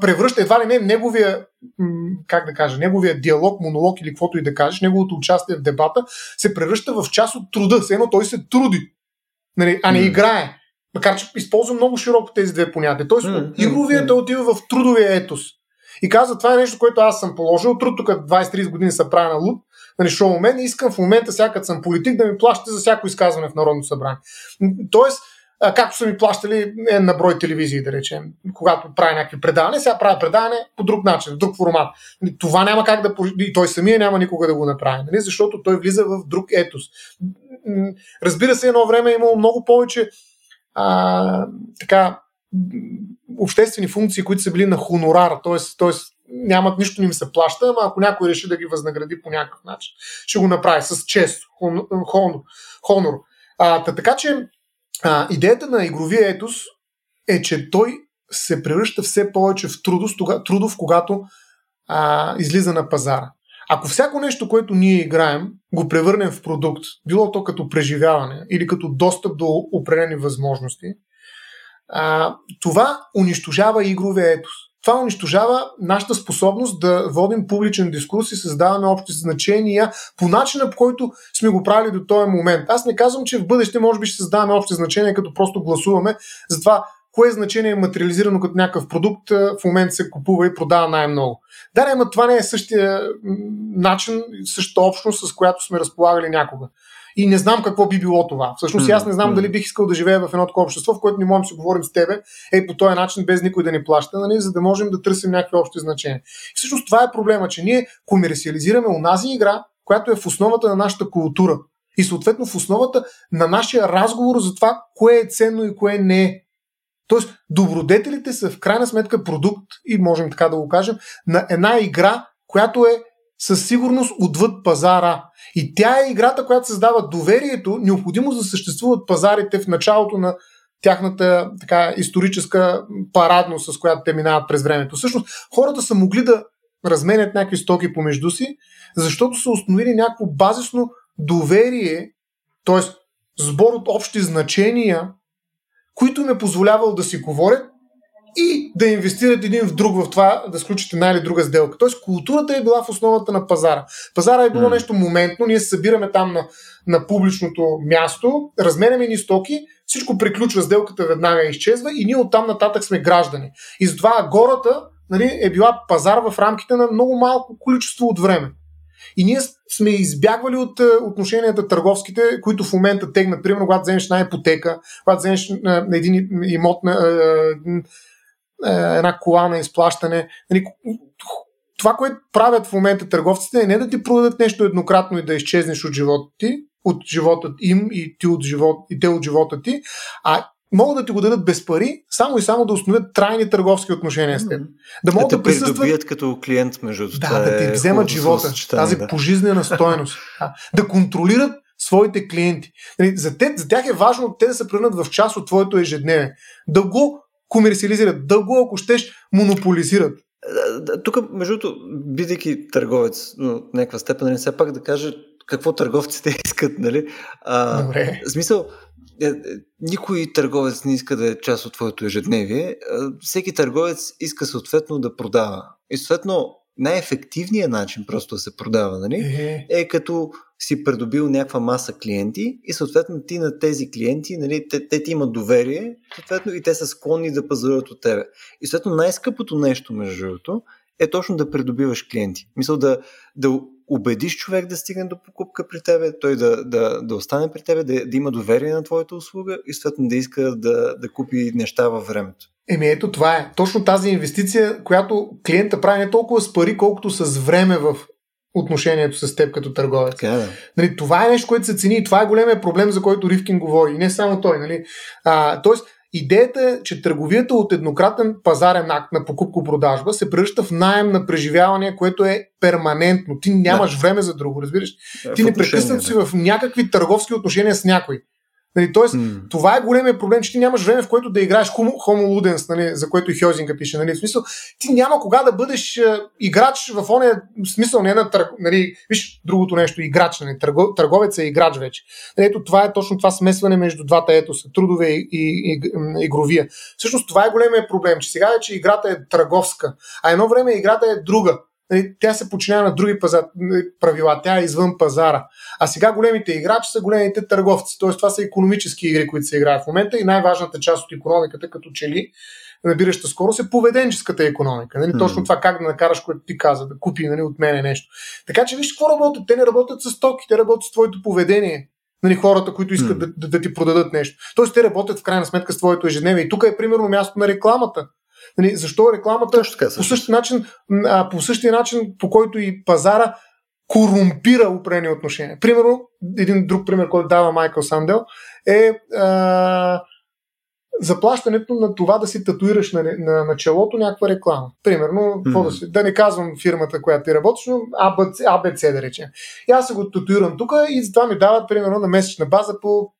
[SPEAKER 2] превръща едва ли не неговия, как да кажа, неговия диалог, монолог или каквото и да кажеш, неговото участие в дебата се превръща в част от труда. Все едно той се труди, нали, а не mm. играе. Макар, че използвам много широко тези две понятия. Тоест, mm. игровият mm. отива в трудовия етос. И казва, това е нещо, което аз съм положил. Труд тук 20-30 години са правя на луп, нали, шоумен и искам в момента, сега съм политик, да ми плащате за всяко изказване в Народното събрание. Тоест, както са ми плащали е, на брой телевизии, да речем, когато прави някакви предавания, сега прави предаване по друг начин, в друг формат. Нали, това няма как да. И той самия няма никога да го направи, нали? защото той влиза в друг етос. Разбира се, едно време е имало много повече а, така, обществени функции, които са били на хонорар, т.е. нямат нищо, не им се плаща, ама ако някой реши да ги възнагради по някакъв начин, ще го направи с чест, хонор. хонор. А, така че а, идеята на игровия етос е, че той се превръща все повече в трудов, трудов когато а, излиза на пазара. Ако всяко нещо, което ние играем, го превърнем в продукт, било то като преживяване или като достъп до определени възможности, а, това унищожава игровия етос това унищожава нашата способност да водим публичен дискурс и създаваме общи значения по начина, по който сме го правили до този момент. Аз не казвам, че в бъдеще може би ще създаваме общи значения, като просто гласуваме за това кое значение е материализирано като някакъв продукт, в момента се купува и продава най-много. Да, но това не е същия начин, същата общност, с която сме разполагали някога и не знам какво би било това. Всъщност аз не знам дали бих искал да живея в едно такова общество, в което не можем да си говорим с тебе е по този начин, без никой да ни плаща, нали, за да можем да търсим някакви общи значения. И всъщност това е проблема, че ние комерциализираме онази игра, която е в основата на нашата култура и съответно в основата на нашия разговор за това, кое е ценно и кое не е. Тоест, добродетелите са в крайна сметка продукт, и можем така да го кажем, на една игра, която е със сигурност отвъд пазара. И тя е играта, която създава доверието, необходимо да съществуват пазарите в началото на тяхната така историческа парадност, с която те минават през времето. Всъщност, хората са могли да разменят някакви стоки помежду си, защото са установили някакво базисно доверие, т.е. сбор от общи значения, които им е позволявал да си говорят и да инвестират един в друг в това да сключите една или друга сделка. Тоест културата е била в основата на пазара. Пазара е било mm. нещо моментно, ние се събираме там на, на публичното място, разменяме ни стоки, всичко приключва, сделката веднага изчезва и ние оттам нататък сме граждани. И затова гората нали, е била пазар в рамките на много малко количество от време. И ние сме избягвали от е, отношенията търговските, които в момента тегнат. Примерно, когато вземеш една ипотека, когато вземеш на един имот на една кола на изплащане. Нали, това, което правят в момента търговците е не да ти продадат нещо еднократно и да изчезнеш от живота ти, от живота им и, ти от живот, и те от живота ти, а могат да ти го дадат без пари, само и само да установят трайни търговски отношения с теб.
[SPEAKER 1] Да могат да, да присъстват... като клиент, между
[SPEAKER 2] Да, да ти е вземат живота, тази да. пожизнена стоеност. да, да контролират своите клиенти. Нали, за, те, за тях е важно те да се превърнат в част от твоето ежедневие. Да го комерциализират, да го, ако щеш, монополизират.
[SPEAKER 1] Тук, между другото, бидейки търговец, но в някаква степен, нали, все пак да кажа какво търговците искат, нали?
[SPEAKER 2] А, Добре.
[SPEAKER 1] В смисъл, е, е, никой търговец не иска да е част от твоето ежедневие. Всеки търговец иска съответно да продава. И съответно най-ефективният начин просто да се продава, нали? Е, е като си придобил някаква маса клиенти и съответно ти на тези клиенти, нали, те, те ти имат доверие, съответно и те са склонни да пазаруват от тебе. И съответно най-скъпото нещо, между другото, е точно да придобиваш клиенти. Мисъл да, да убедиш човек да стигне до покупка при тебе, той да, да, да остане при тебе, да, да има доверие на твоята услуга и съответно да иска да, да купи неща във времето.
[SPEAKER 2] Еми ето това е. Точно тази инвестиция, която клиента прави не толкова с пари, колкото с време в отношението с теб като търговец.
[SPEAKER 1] Така, да.
[SPEAKER 2] нали, това е нещо, което се цени и това е големия проблем, за който Ривкин говори. И не само той. Нали. А, тоест, Идеята е, че търговията от еднократен пазарен акт на покупко-продажба се превръща в найем на преживяване, което е перманентно. Ти нямаш да. време за друго, разбираш? Да, Ти непрекъснато си в някакви търговски отношения с някой. Нали, тоест, mm. това е големия проблем, че ти нямаш време, в което да играеш Homo Ludens, нали, за което и Хьозинга пише. Нали, в смисъл, ти няма кога да бъдеш а, играч в ония смисъл, не на търг, нали, виж другото нещо, играч, нали, търго, търговец е играч вече. Нали, ето това е точно това смесване между двата етоса, трудове и, и, и, и игровия. Всъщност това е големия проблем, че сега вече играта е търговска, а едно време играта е друга. Нали, тя се подчинява на други пазар, нали, правила, тя е извън пазара. А сега големите играчи са големите търговци, т.е. това са економически игри, които се играят в момента и най-важната част от економиката, като че ли набираща скорост е поведенческата економика. Нали? Точно това как да накараш, което ти каза, да купи нали, от мене нещо. Така че виж какво работят. Те не работят с токи, те работят с твоето поведение. Нали, хората, които искат mm. да, да, да ти продадат нещо. Тоест, те работят в крайна сметка с твоето ежедневие. И тук е примерно място на рекламата. Нали, защо рекламата Точно така, по, същия начин, а, по същия начин, по който и пазара корумпира определени отношения. Примерно, един друг пример, който дава Майкъл Сандел, е а, заплащането на това да си татуираш на, на, на челото някаква реклама. Примерно, mm-hmm. да, си, да не казвам фирмата, която ти работиш, но ABC, ABC да речем. И аз се го татуирам тук и затова ми дават, примерно, на месечна база по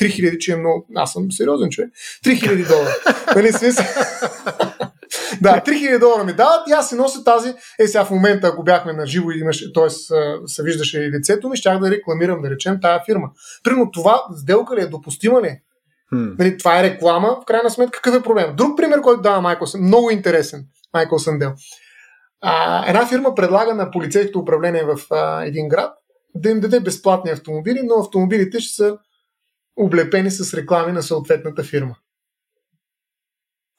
[SPEAKER 2] 3000, че е много... Аз съм сериозен човек. 3000 долара. нали смисъл? да, 3000 долара ми дават и аз си нося тази. Е, сега в момента, ако бяхме на живо и имаше, т.е. се виждаше и лицето ми, щях да рекламирам, да речем, тая фирма. Примерно това сделка ли е, допустима ли е? Hmm. Нали, това е реклама, в крайна сметка какъв е проблем? Друг пример, който дава Майкъл много интересен, Майкъл Сандел. А, една фирма предлага на полицейското управление в а, един град да им даде безплатни автомобили, но автомобилите ще са облепени с реклами на съответната фирма.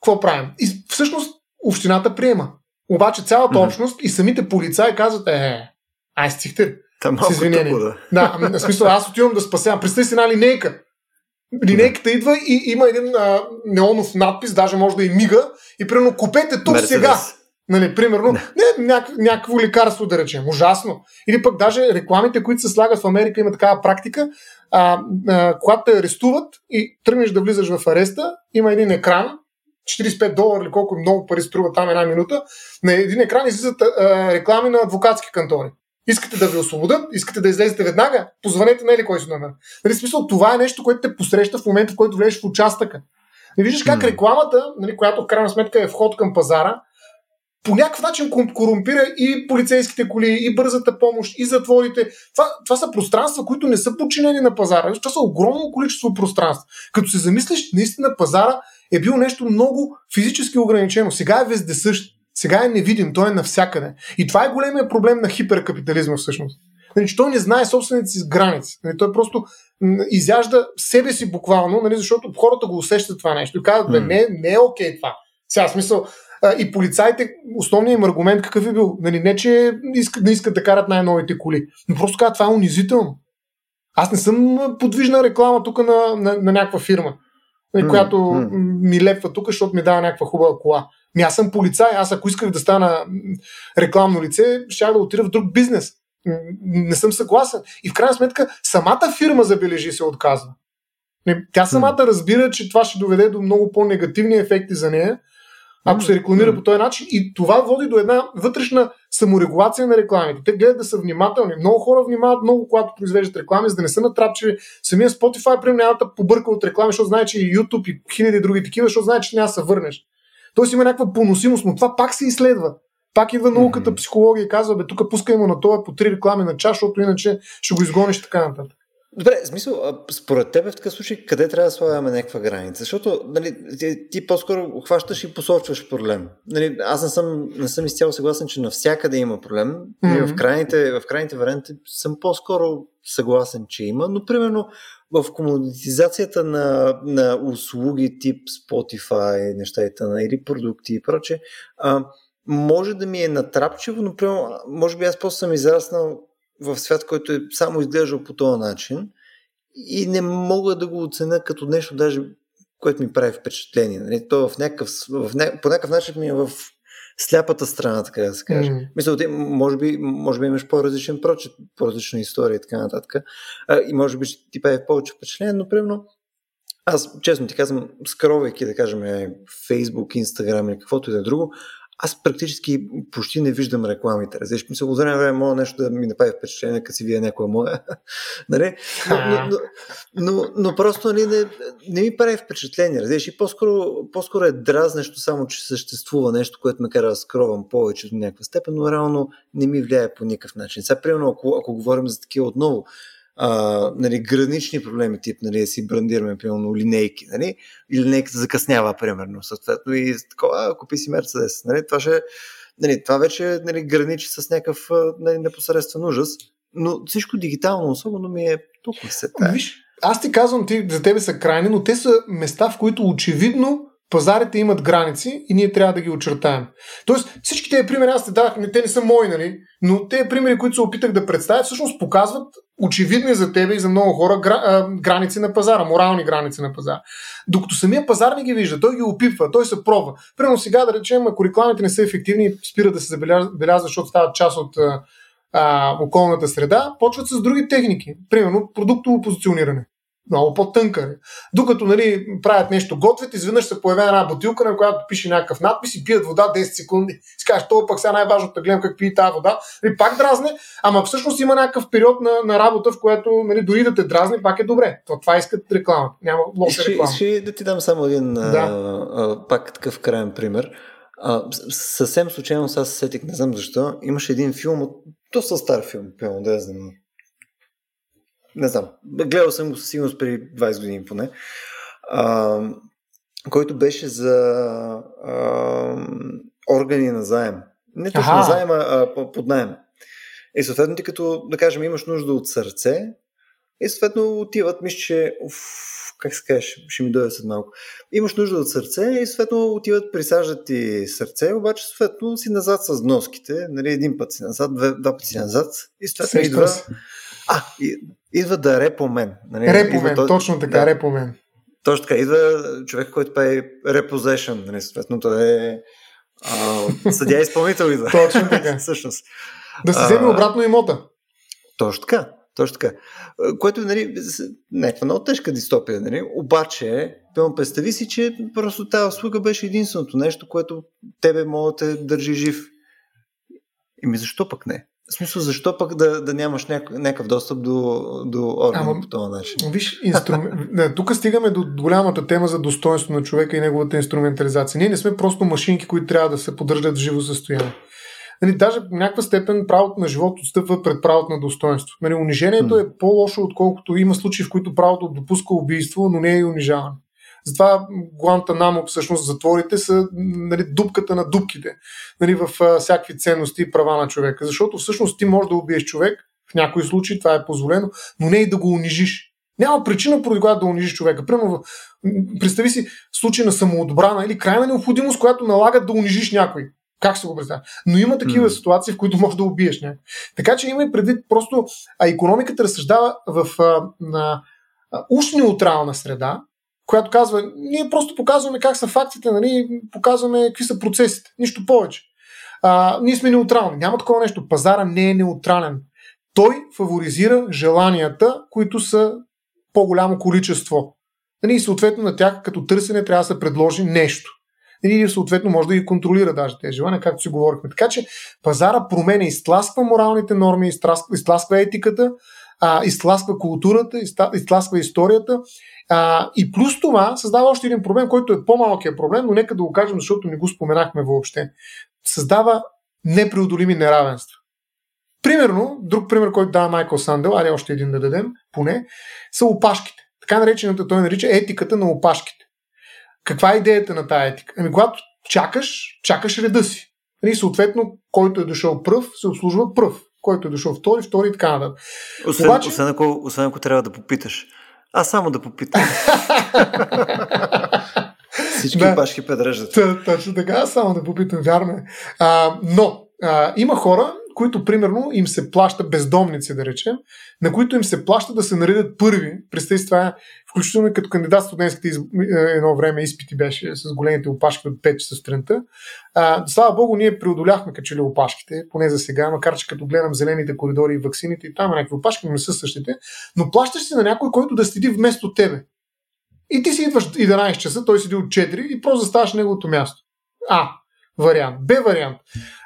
[SPEAKER 2] Какво правим? И всъщност общината приема. Обаче цялата mm-hmm. общност и самите полицаи казват, е, ай стихте, с извинение. Тъпо, да. да, ами, на смисъл, аз отивам да спасявам. Представи си една линейка. Линейката идва и има един а, неонов надпис, даже може да и мига, и примерно купете тук Mercedes. сега. Нали, примерно, не, няк, някакво лекарство да речем. Ужасно. Или пък даже рекламите, които се слагат в Америка, има такава практика. А, а, когато те арестуват и тръгнеш да влизаш в ареста, има един екран, 45 долара или колко много пари струва там една минута, на един екран излизат а, реклами на адвокатски кантори. Искате да ви освободят, искате да излезете веднага, позвонете на или кой си номер. Нали, смисъл, това е нещо, което те посреща в момента, в който влезеш в участъка. Не виждаш как рекламата, нали, която в крайна сметка е вход към пазара, по някакъв начин корумпира и полицейските коли, и бързата помощ, и затворите. Това, това са пространства, които не са подчинени на пазара. Това са огромно количество пространства. Като се замислиш, наистина пазара е бил нещо много физически ограничено. Сега е вездесъщ. Сега е невидим, той е навсякъде. И това е големия проблем на хиперкапитализма всъщност. Нали, той не знае собствените си граници. Нали, той просто изяжда себе си буквално, нали, защото хората го усещат това нещо и казват, mm. не, не е окей okay това. Сега смисъл, А, и полицайите, основният им аргумент какъв е бил? Нали, не, че искат, не искат да карат най-новите коли, но просто казват, това е унизително. Аз не съм подвижна реклама тук на, на, на някаква фирма, mm, която mm. ми лепва тук, защото ми дава някаква хубава кола. Ми аз съм полицай, аз ако исках да стана рекламно лице, ще да отида в друг бизнес. Не съм съгласен. И в крайна сметка самата фирма, забележи, се отказва. Тя самата разбира, че това ще доведе до много по-негативни ефекти за нея, ако се рекламира по този начин. И това води до една вътрешна саморегулация на рекламите. Те гледат да са внимателни. Много хора внимават много, когато произвеждат реклами, за да не са натрапчиви. Самия Spotify, примерно, няма да побърка от реклами, защото знае, че и YouTube и хиляди други такива, защото знае, че няма да се върнеш. Тоест има някаква поносимост, но това пак се изследва. Пак идва науката, психология и казва, бе, тук пускай му на това по три реклами на час, защото иначе ще го изгониш така нататък.
[SPEAKER 1] Добре, в смисъл, според тебе в такъв случай, къде трябва да слагаме някаква граница? Защото нали, ти, ти по-скоро хващаш и посочваш проблем. Нали, аз не съм, не съм изцяло съгласен, че навсякъде има проблем. Mm-hmm. В, крайните, в крайните варианти съм по-скоро съгласен, че има, но примерно в комодитизацията на, на услуги тип Spotify, нещата, или продукти и проче, а, може да ми е натрапчиво, но примерно, може би аз просто съм израснал в свят, който е само изглеждал по този начин и не мога да го оценя като нещо, даже което ми прави впечатление. Нали? То в някакъв, в ня... по някакъв начин ми е в сляпата страна, така да се каже. Mm. Мисля, ти, може, би, може би имаш по-различен прочет, по-различна история и така нататък. А, и може би ще ти прави повече впечатление, но примерно аз, честно ти казвам, скровайки, да кажем, Facebook, Instagram или каквото и да е друго, аз практически почти не виждам рекламите. Разбираш, мисля, от време време мога нещо да ми направи впечатление, като си вие някоя моя. нали? но, но, но, но, но, просто нали, не, не ми прави впечатление. Разбираш, и по-скоро, по-скоро е дразнещо само, че съществува нещо, което ме кара да скровам повече до някаква степен, но реално не ми влияе по никакъв начин. Сега, примерно, ако, ако говорим за такива отново, а, нали, гранични проблеми, тип, нали, си брандираме, примерно, линейки, нали, и линейката закъснява, примерно, съответно, и такова, купи си Мерцедес, нали, това ще, нали, това вече, нали, граничи с някакъв, нали, непосредствен ужас, но всичко дигитално особено ми е толкова се.
[SPEAKER 2] Виж, аз ти казвам, ти, за тебе са крайни, но те са места, в които очевидно пазарите имат граници и ние трябва да ги очертаем. Тоест, всички тези примери, аз те дадах, те не са мои, нали? но тези примери, които се опитах да представя, всъщност показват очевидни за тебе и за много хора граници на пазара, морални граници на пазара. Докато самия пазар не ги вижда, той ги опитва, той се пробва. Примерно сега да речем, ако рекламите не са ефективни, спират да се забелязва, защото стават част от а, околната среда, почват с други техники. Примерно продуктово позициониране много по-тънка. Докато нали, правят нещо готвят, изведнъж се появява една бутилка, на която пише някакъв надпис и пият вода 10 секунди. Си кажеш, това пък сега най-важното да гледам как пие тази вода. И пак дразне, ама всъщност има някакъв период на, на работа, в което нали, дори да те дразни, пак е добре. То, това искат реклама. Няма лоша реклама.
[SPEAKER 1] Ще, ще да ти дам само един да. а, а, пак такъв крайен пример. А, съвсем случайно сега се сетих, не знам защо. Имаше един филм, от доста стар филм, пълно да я знам не знам, гледал съм го със сигурност преди 20 години поне, а, който беше за а, органи на заем. Не точно на заема, а под найем. И съответно ти като, да кажем, имаш нужда от сърце, и съответно отиват, мисля, че уф, как се кажеш, ще ми дойде след малко. Имаш нужда от сърце и съответно отиват, присаждат ти сърце, обаче съответно си назад с носките, нали, един път си назад, два, два пъти си назад и съответно идва... А, идва да е репомен.
[SPEAKER 2] Нали? Репомен, идва, точно така, да, репомен.
[SPEAKER 1] Точно така, идва човек, който прави репозешън, нали, съответно той е а, съдя изпълнител идва.
[SPEAKER 2] точно така.
[SPEAKER 1] Всъщност.
[SPEAKER 2] Да се вземе обратно имота.
[SPEAKER 1] Точно така. Точно така. Което нали, някаква много тежка дистопия. Нали? Обаче, пълно представи си, че просто тази услуга беше единственото нещо, което тебе може да те държи жив. Ими защо пък не? В смисъл, защо пък да, да нямаш някакъв достъп до, до органи Ама, по този начин?
[SPEAKER 2] Виж, инструм... тук стигаме до голямата тема за достоинство на човека и неговата инструментализация. Ние не сме просто машинки, които трябва да се поддържат в живо състояние. Нали, даже в някаква степен правото на живот отстъпва пред правото на достоинство. Нали, унижението mm. е по-лошо, отколкото има случаи, в които правото допуска убийство, но не е и унижаване. Затова Гуантанамо, всъщност затворите са нали, дупката на дупките нали, в а, всякакви ценности и права на човека. Защото всъщност ти можеш да убиеш човек, в някои случаи това е позволено, но не и да го унижиш. Няма причина, поради която да унижиш човека. Примерно, представи си случай на самоотбрана или крайна необходимост, която налагат да унижиш някой. Как се го представя? Но има такива mm. ситуации, в които можеш да убиеш някой. Така че има и предвид просто, а економиката разсъждава в а, на а, уж неутрална среда, която казва, ние просто показваме как са фактите, нали, показваме какви са процесите, нищо повече. А, ние сме неутрални. Няма такова нещо. Пазара не е неутрален. Той фаворизира желанията, които са по-голямо количество. Нали, и съответно на тях като търсене трябва да се предложи нещо. Нали, съответно може да ги контролира даже тези желания, както си говорихме. Така че пазара променя, изтласква моралните норми, изтласква етиката, а, изтласква културата, изтласква историята. А, и плюс това създава още един проблем, който е по-малкият проблем, но нека да го кажем, защото не го споменахме въобще. Създава непреодолими неравенства. Примерно, друг пример, който дава Майкъл Сандел, аре още един да дадем, поне, са опашките. Така наречената, той нарича етиката на опашките. Каква е идеята на тази етика? Ами, когато чакаш, чакаш реда си. И нали, съответно, който е дошъл пръв, се обслужва пръв. Който е дошъл втори, втори и така нататък.
[SPEAKER 1] Освен, Обаче... освен, ако, освен ако трябва да попиташ. Аз само да попитам. Всички да, пашки предреждат.
[SPEAKER 2] Точно така, аз само да попитам, вярно е. А, но а, има хора, които примерно им се плаща бездомници, да речем, на които им се плаща да се наредят първи. Представи това, е, включително като кандидат студентските из... Е, едно време изпити беше с големите опашки от 5 часа сутринта. Слава богу, ние преодоляхме качели опашките, поне за сега, макар че като гледам зелените коридори и ваксините и там някакви опашки, но не са същите, но плащаш си на някой, който да седи вместо тебе. И ти си идваш 11 часа, той седи от 4 и просто заставаш неговото място. А, вариант. Б вариант.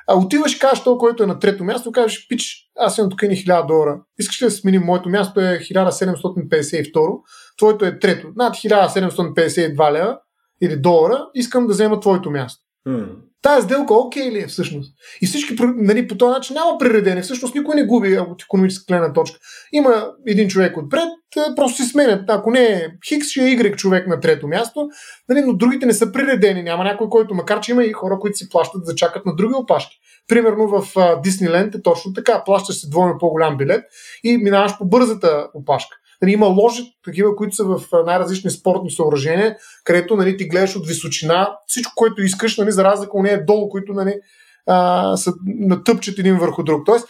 [SPEAKER 2] А отиваш кажеш то, който е на трето място, кажеш, пич, аз имам тук ни 1000 долара. Искаш ли да сменим? Моето място е 1752, твоето е трето. Над 1752 лева или долара, искам да взема твоето място. Hmm. Тая сделка окей ли е всъщност? И всички нали, по този начин няма прередение. Всъщност никой не губи от економическа гледна точка. Има един човек отпред, просто си сменят. Ако не е Хикс, ще е Y човек на трето място, нали, но другите не са прередени. Няма някой, който, макар че има и хора, които си плащат да чакат на други опашки. Примерно в Дисниленд е точно така. Плащаш се двойно по-голям билет и минаваш по бързата опашка. Нали, има ложи, такива, които са в най-различни спортни съоръжения, където нали, ти гледаш от височина всичко, което искаш, нали, за разлика от нея долу, които нали, а, са натъпчат един върху друг. Тоест,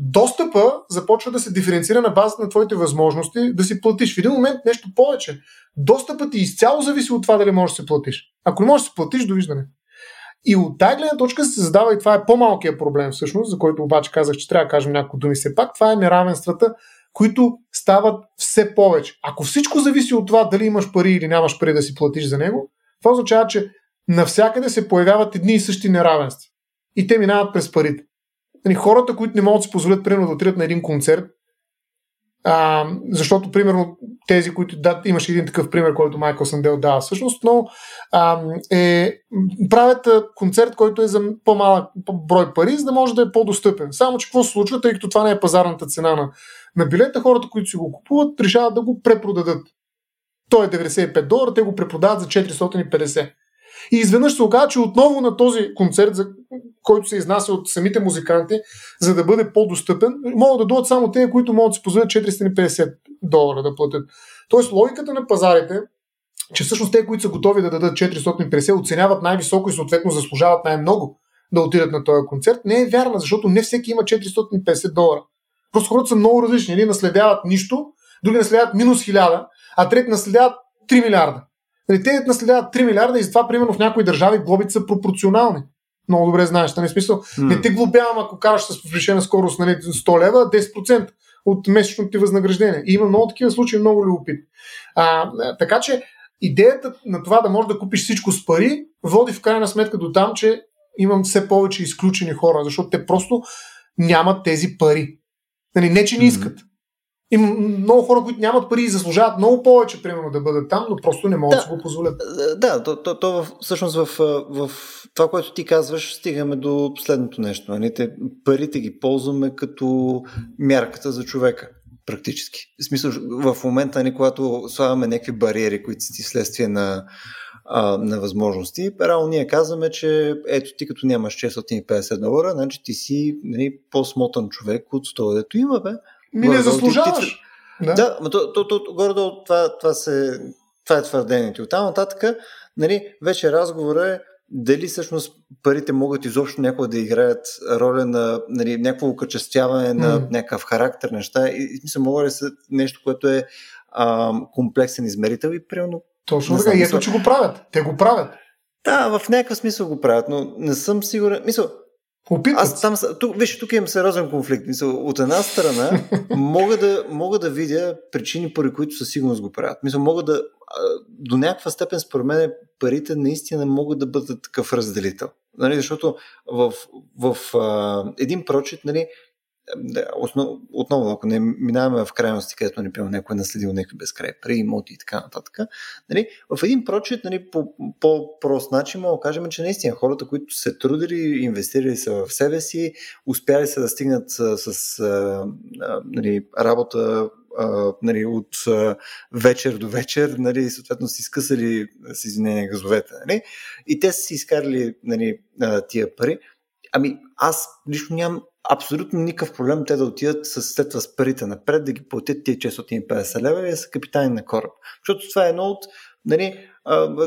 [SPEAKER 2] достъпа започва да се диференцира на базата на твоите възможности да си платиш. В един момент нещо повече. Достъпът ти изцяло зависи от това дали можеш да се платиш. Ако не можеш да се платиш, довиждане. И от тази гледна точка се задава и това е по-малкият проблем всъщност, за който обаче казах, че трябва да кажем някои думи все пак. Това е неравенствата които стават все повече. Ако всичко зависи от това дали имаш пари или нямаш пари да си платиш за него, това означава, че навсякъде се появяват едни и същи неравенства. И те минават през парите. Нали, хората, които не могат да си позволят, примерно, да отидат на един концерт, а, защото, примерно, тези, които да, имаше един такъв пример, който Майкъл Сандел дава всъщност, но а, е, правят концерт, който е за по-малък брой пари, за да може да е по-достъпен. Само, че какво се случва, тъй като това не е пазарната цена на, на билета, хората, които си го купуват, решават да го препродадат. Той е 95 долара, те го препродават за 450. И изведнъж се оказа, че отново на този концерт, за който се изнася от самите музиканти, за да бъде по-достъпен, могат да дойдат само те, които могат да си позволят 450 долара да платят. Тоест логиката на пазарите, че всъщност те, които са готови да дадат 450, оценяват най-високо и съответно заслужават най-много да отидат на този концерт, не е вярна, защото не всеки има 450 долара. Просто хората са много различни. Едни наследяват нищо, други наследяват минус 1000, а трети наследяват 3 милиарда. Нали, те наследяват 3 милиарда и затова, примерно, в някои държави глобите са пропорционални. Много добре знаеш. Нали, смисъл, mm. не те глобявам, ако караш с повишена скорост нали, 100 лева, 10% от месечното ти възнаграждение. И има много такива случаи, много любопит. А, така че идеята на това да можеш да купиш всичко с пари води в крайна сметка до там, че имам все повече изключени хора, защото те просто нямат тези пари. Нали, не, че не искат. Има много хора, които нямат пари и заслужават много повече, примерно, да бъдат там, но просто не могат да, да го позволят.
[SPEAKER 1] Да, то, то, то всъщност в, в това, което ти казваш, стигаме до следното нещо. Нали? Те, парите ги ползваме като мярката за човека, практически. В смисъл, в момента, нали, когато слагаме някакви бариери, които са ти следствие на, а, на възможности, реално ние казваме, че ето ти като нямаш 650 долара, значи ти си нали, по-смотан човек от 100, дето има, бе.
[SPEAKER 2] Ми не заслужаваш.
[SPEAKER 1] Да, да но то, то, то, горе-долу това, това, се, това е твърдението. От там нататък, нали, вече разговора е дали всъщност парите могат изобщо някога да играят роля на нали, някакво окачествяване на mm. някакъв характер, неща. И, и смисъл, мога ли са нещо, което е а, комплексен измерител и примерно.
[SPEAKER 2] Точно така. И ето, че го правят. Те го правят.
[SPEAKER 1] Да, в някакъв смисъл го правят, но не съм сигурен. Мисъл,
[SPEAKER 2] Опитват.
[SPEAKER 1] Аз там, тук, виж, тук имам сериозен конфликт. Мисъл, от една страна мога да, мога да видя причини, поради които със сигурност го правят. Мисля, мога да, до някаква степен, според мен, парите наистина могат да бъдат такъв разделител. Нали, защото в, в а, един прочит, нали, основ, отново, ако не минаваме в крайности, където не пил някой е наследил някакви безкрай пари, имоти и така нататък, нали, в един прочит, нали, по по-прост начин, мога да кажем, че наистина хората, които се трудили, инвестирали са в себе си, успяли са да стигнат с, с нали, работа нали, от вечер до вечер, нали, съответно си скъсали с извинение газовете. Нали, и те са си изкарали нали, тия пари. Ами аз лично нямам абсолютно никакъв проблем те да отидат с, след с парите напред, да ги платят тия 650 лева и да са капитани на кораб. Защото това е едно от нали,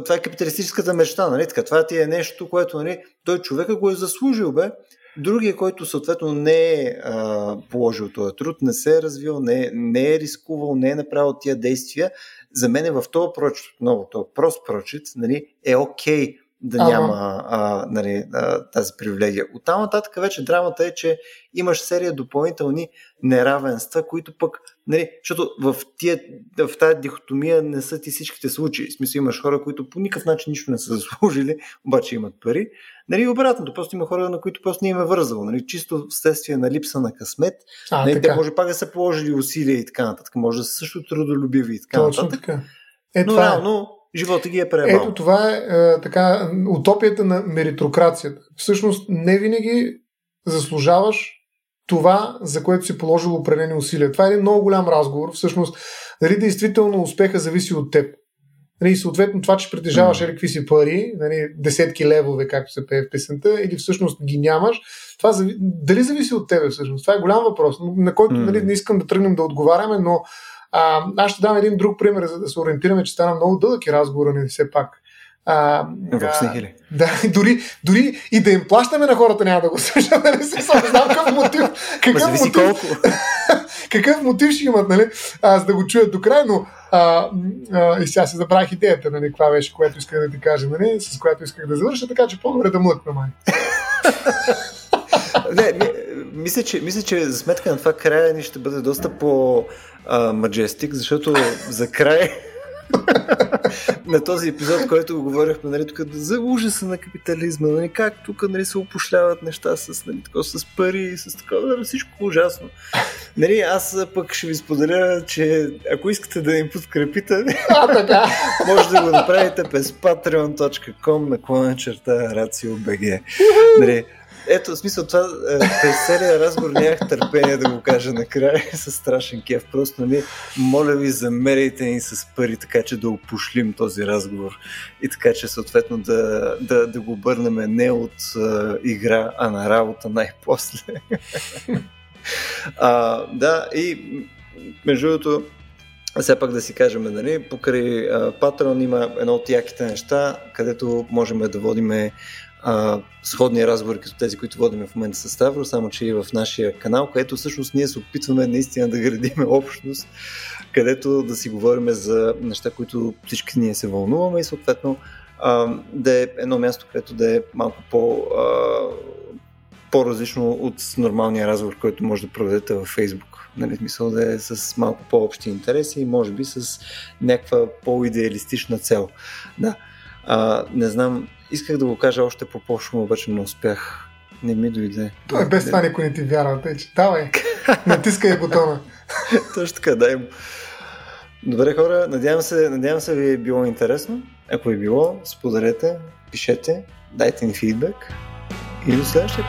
[SPEAKER 1] това е капиталистическата мечта, нали? Така, това ти е нещо, което нали, той човека го е заслужил, бе. Другия, който съответно не е а, положил този труд, не се е развил, не не е рискувал, не е направил тия действия, за мен е в този прочит, отново, този прост прочит, нали, е окей okay да ага. няма а, нали, а, тази привилегия. От там нататък вече драмата е, че имаш серия допълнителни неравенства, които пък, нали, защото в, тия, в тази дихотомия не са ти всичките случаи. В смисъл имаш хора, които по никакъв начин нищо не са заслужили, обаче имат пари. Нали, обратното, просто има хора, на които просто не им е вързало. Нали, чисто вследствие на липса на късмет. А, нали, те може пак да са положили усилия и така нататък. Може да са също трудолюбиви и така
[SPEAKER 2] Точно
[SPEAKER 1] нататък.
[SPEAKER 2] Така.
[SPEAKER 1] Е, Но е. Живота ги е пребал.
[SPEAKER 2] Ето това е, е така утопията на меритокрацията. Всъщност не винаги заслужаваш това, за което си положил определени усилия. Това е един много голям разговор. Всъщност, дали действително успеха зависи от теб. Нали, съответно, това, че притежаваш mm. какви си пари, нали, десетки левове, както се пее в песента, или всъщност ги нямаш, това зави... дали зависи от тебе всъщност? Това е голям въпрос, на който mm. нали, не искам да тръгнем да отговаряме, но а, аз ще дам един друг пример, за да се ориентираме, че стана много дълъг и разговора ни все пак.
[SPEAKER 1] А, а,
[SPEAKER 2] да, дори, дори и да им плащаме на хората няма да го слушат, нали? Знам какъв мотив. Какъв мотив, колко. какъв мотив ще имат, нали? А, за да го чуят до край, но а, а, и сега се забравих идеята, нали, каква беше, което исках да ти кажа, нали, с която исках да завърша, така че по-добре да млъкна май.
[SPEAKER 1] не, не, мисля, че, мисля, че за сметка на това края ни ще бъде доста по Маджестик, защото за край на този епизод, който говорихме нали, тук, за ужаса на капитализма, нали, как тук нали, се опошляват неща с, нали, тако, с пари, с такова, нали, всичко ужасно. Нали, аз пък ще ви споделя, че ако искате да им подкрепите,
[SPEAKER 2] а, така.
[SPEAKER 1] може да го направите през patreon.com на черта RACIO.BG. Нали, ето, в смисъл, това е, през целия разговор нямах търпение да го кажа накрая с страшен кеф. Просто, нали, моля ви, замеряйте ни с пари, така че да опошлим този разговор и така че съответно да, да, да го обърнем не от а, игра, а на работа най-после. а, да, и между другото, все пак да си кажем, нали, покрай Патрон има едно от яките неща, където можем да водиме а, сходни разговори като тези, които водим в момента с Ставро, само че и в нашия канал, където всъщност ние се опитваме наистина да градиме общност, където да си говорим за неща, които всички ние се вълнуваме и съответно а, да е едно място, където да е малко по, а, по-различно от нормалния разговор, който може да проведете във Facebook. Нали, смисъл да е с малко по-общи интереси и може би с някаква по-идеалистична цел. Да. А, не знам, Исках да го кажа още по-пошум, обаче не успях. Не ми дойде.
[SPEAKER 2] Той без това никой не ти вярва. Тъй, че давай, натискай бутона.
[SPEAKER 1] Точно така, дай му. Добре хора, надявам се, надявам се ви е било интересно. Ако е било, споделете, пишете, дайте ни фидбек и до следващия.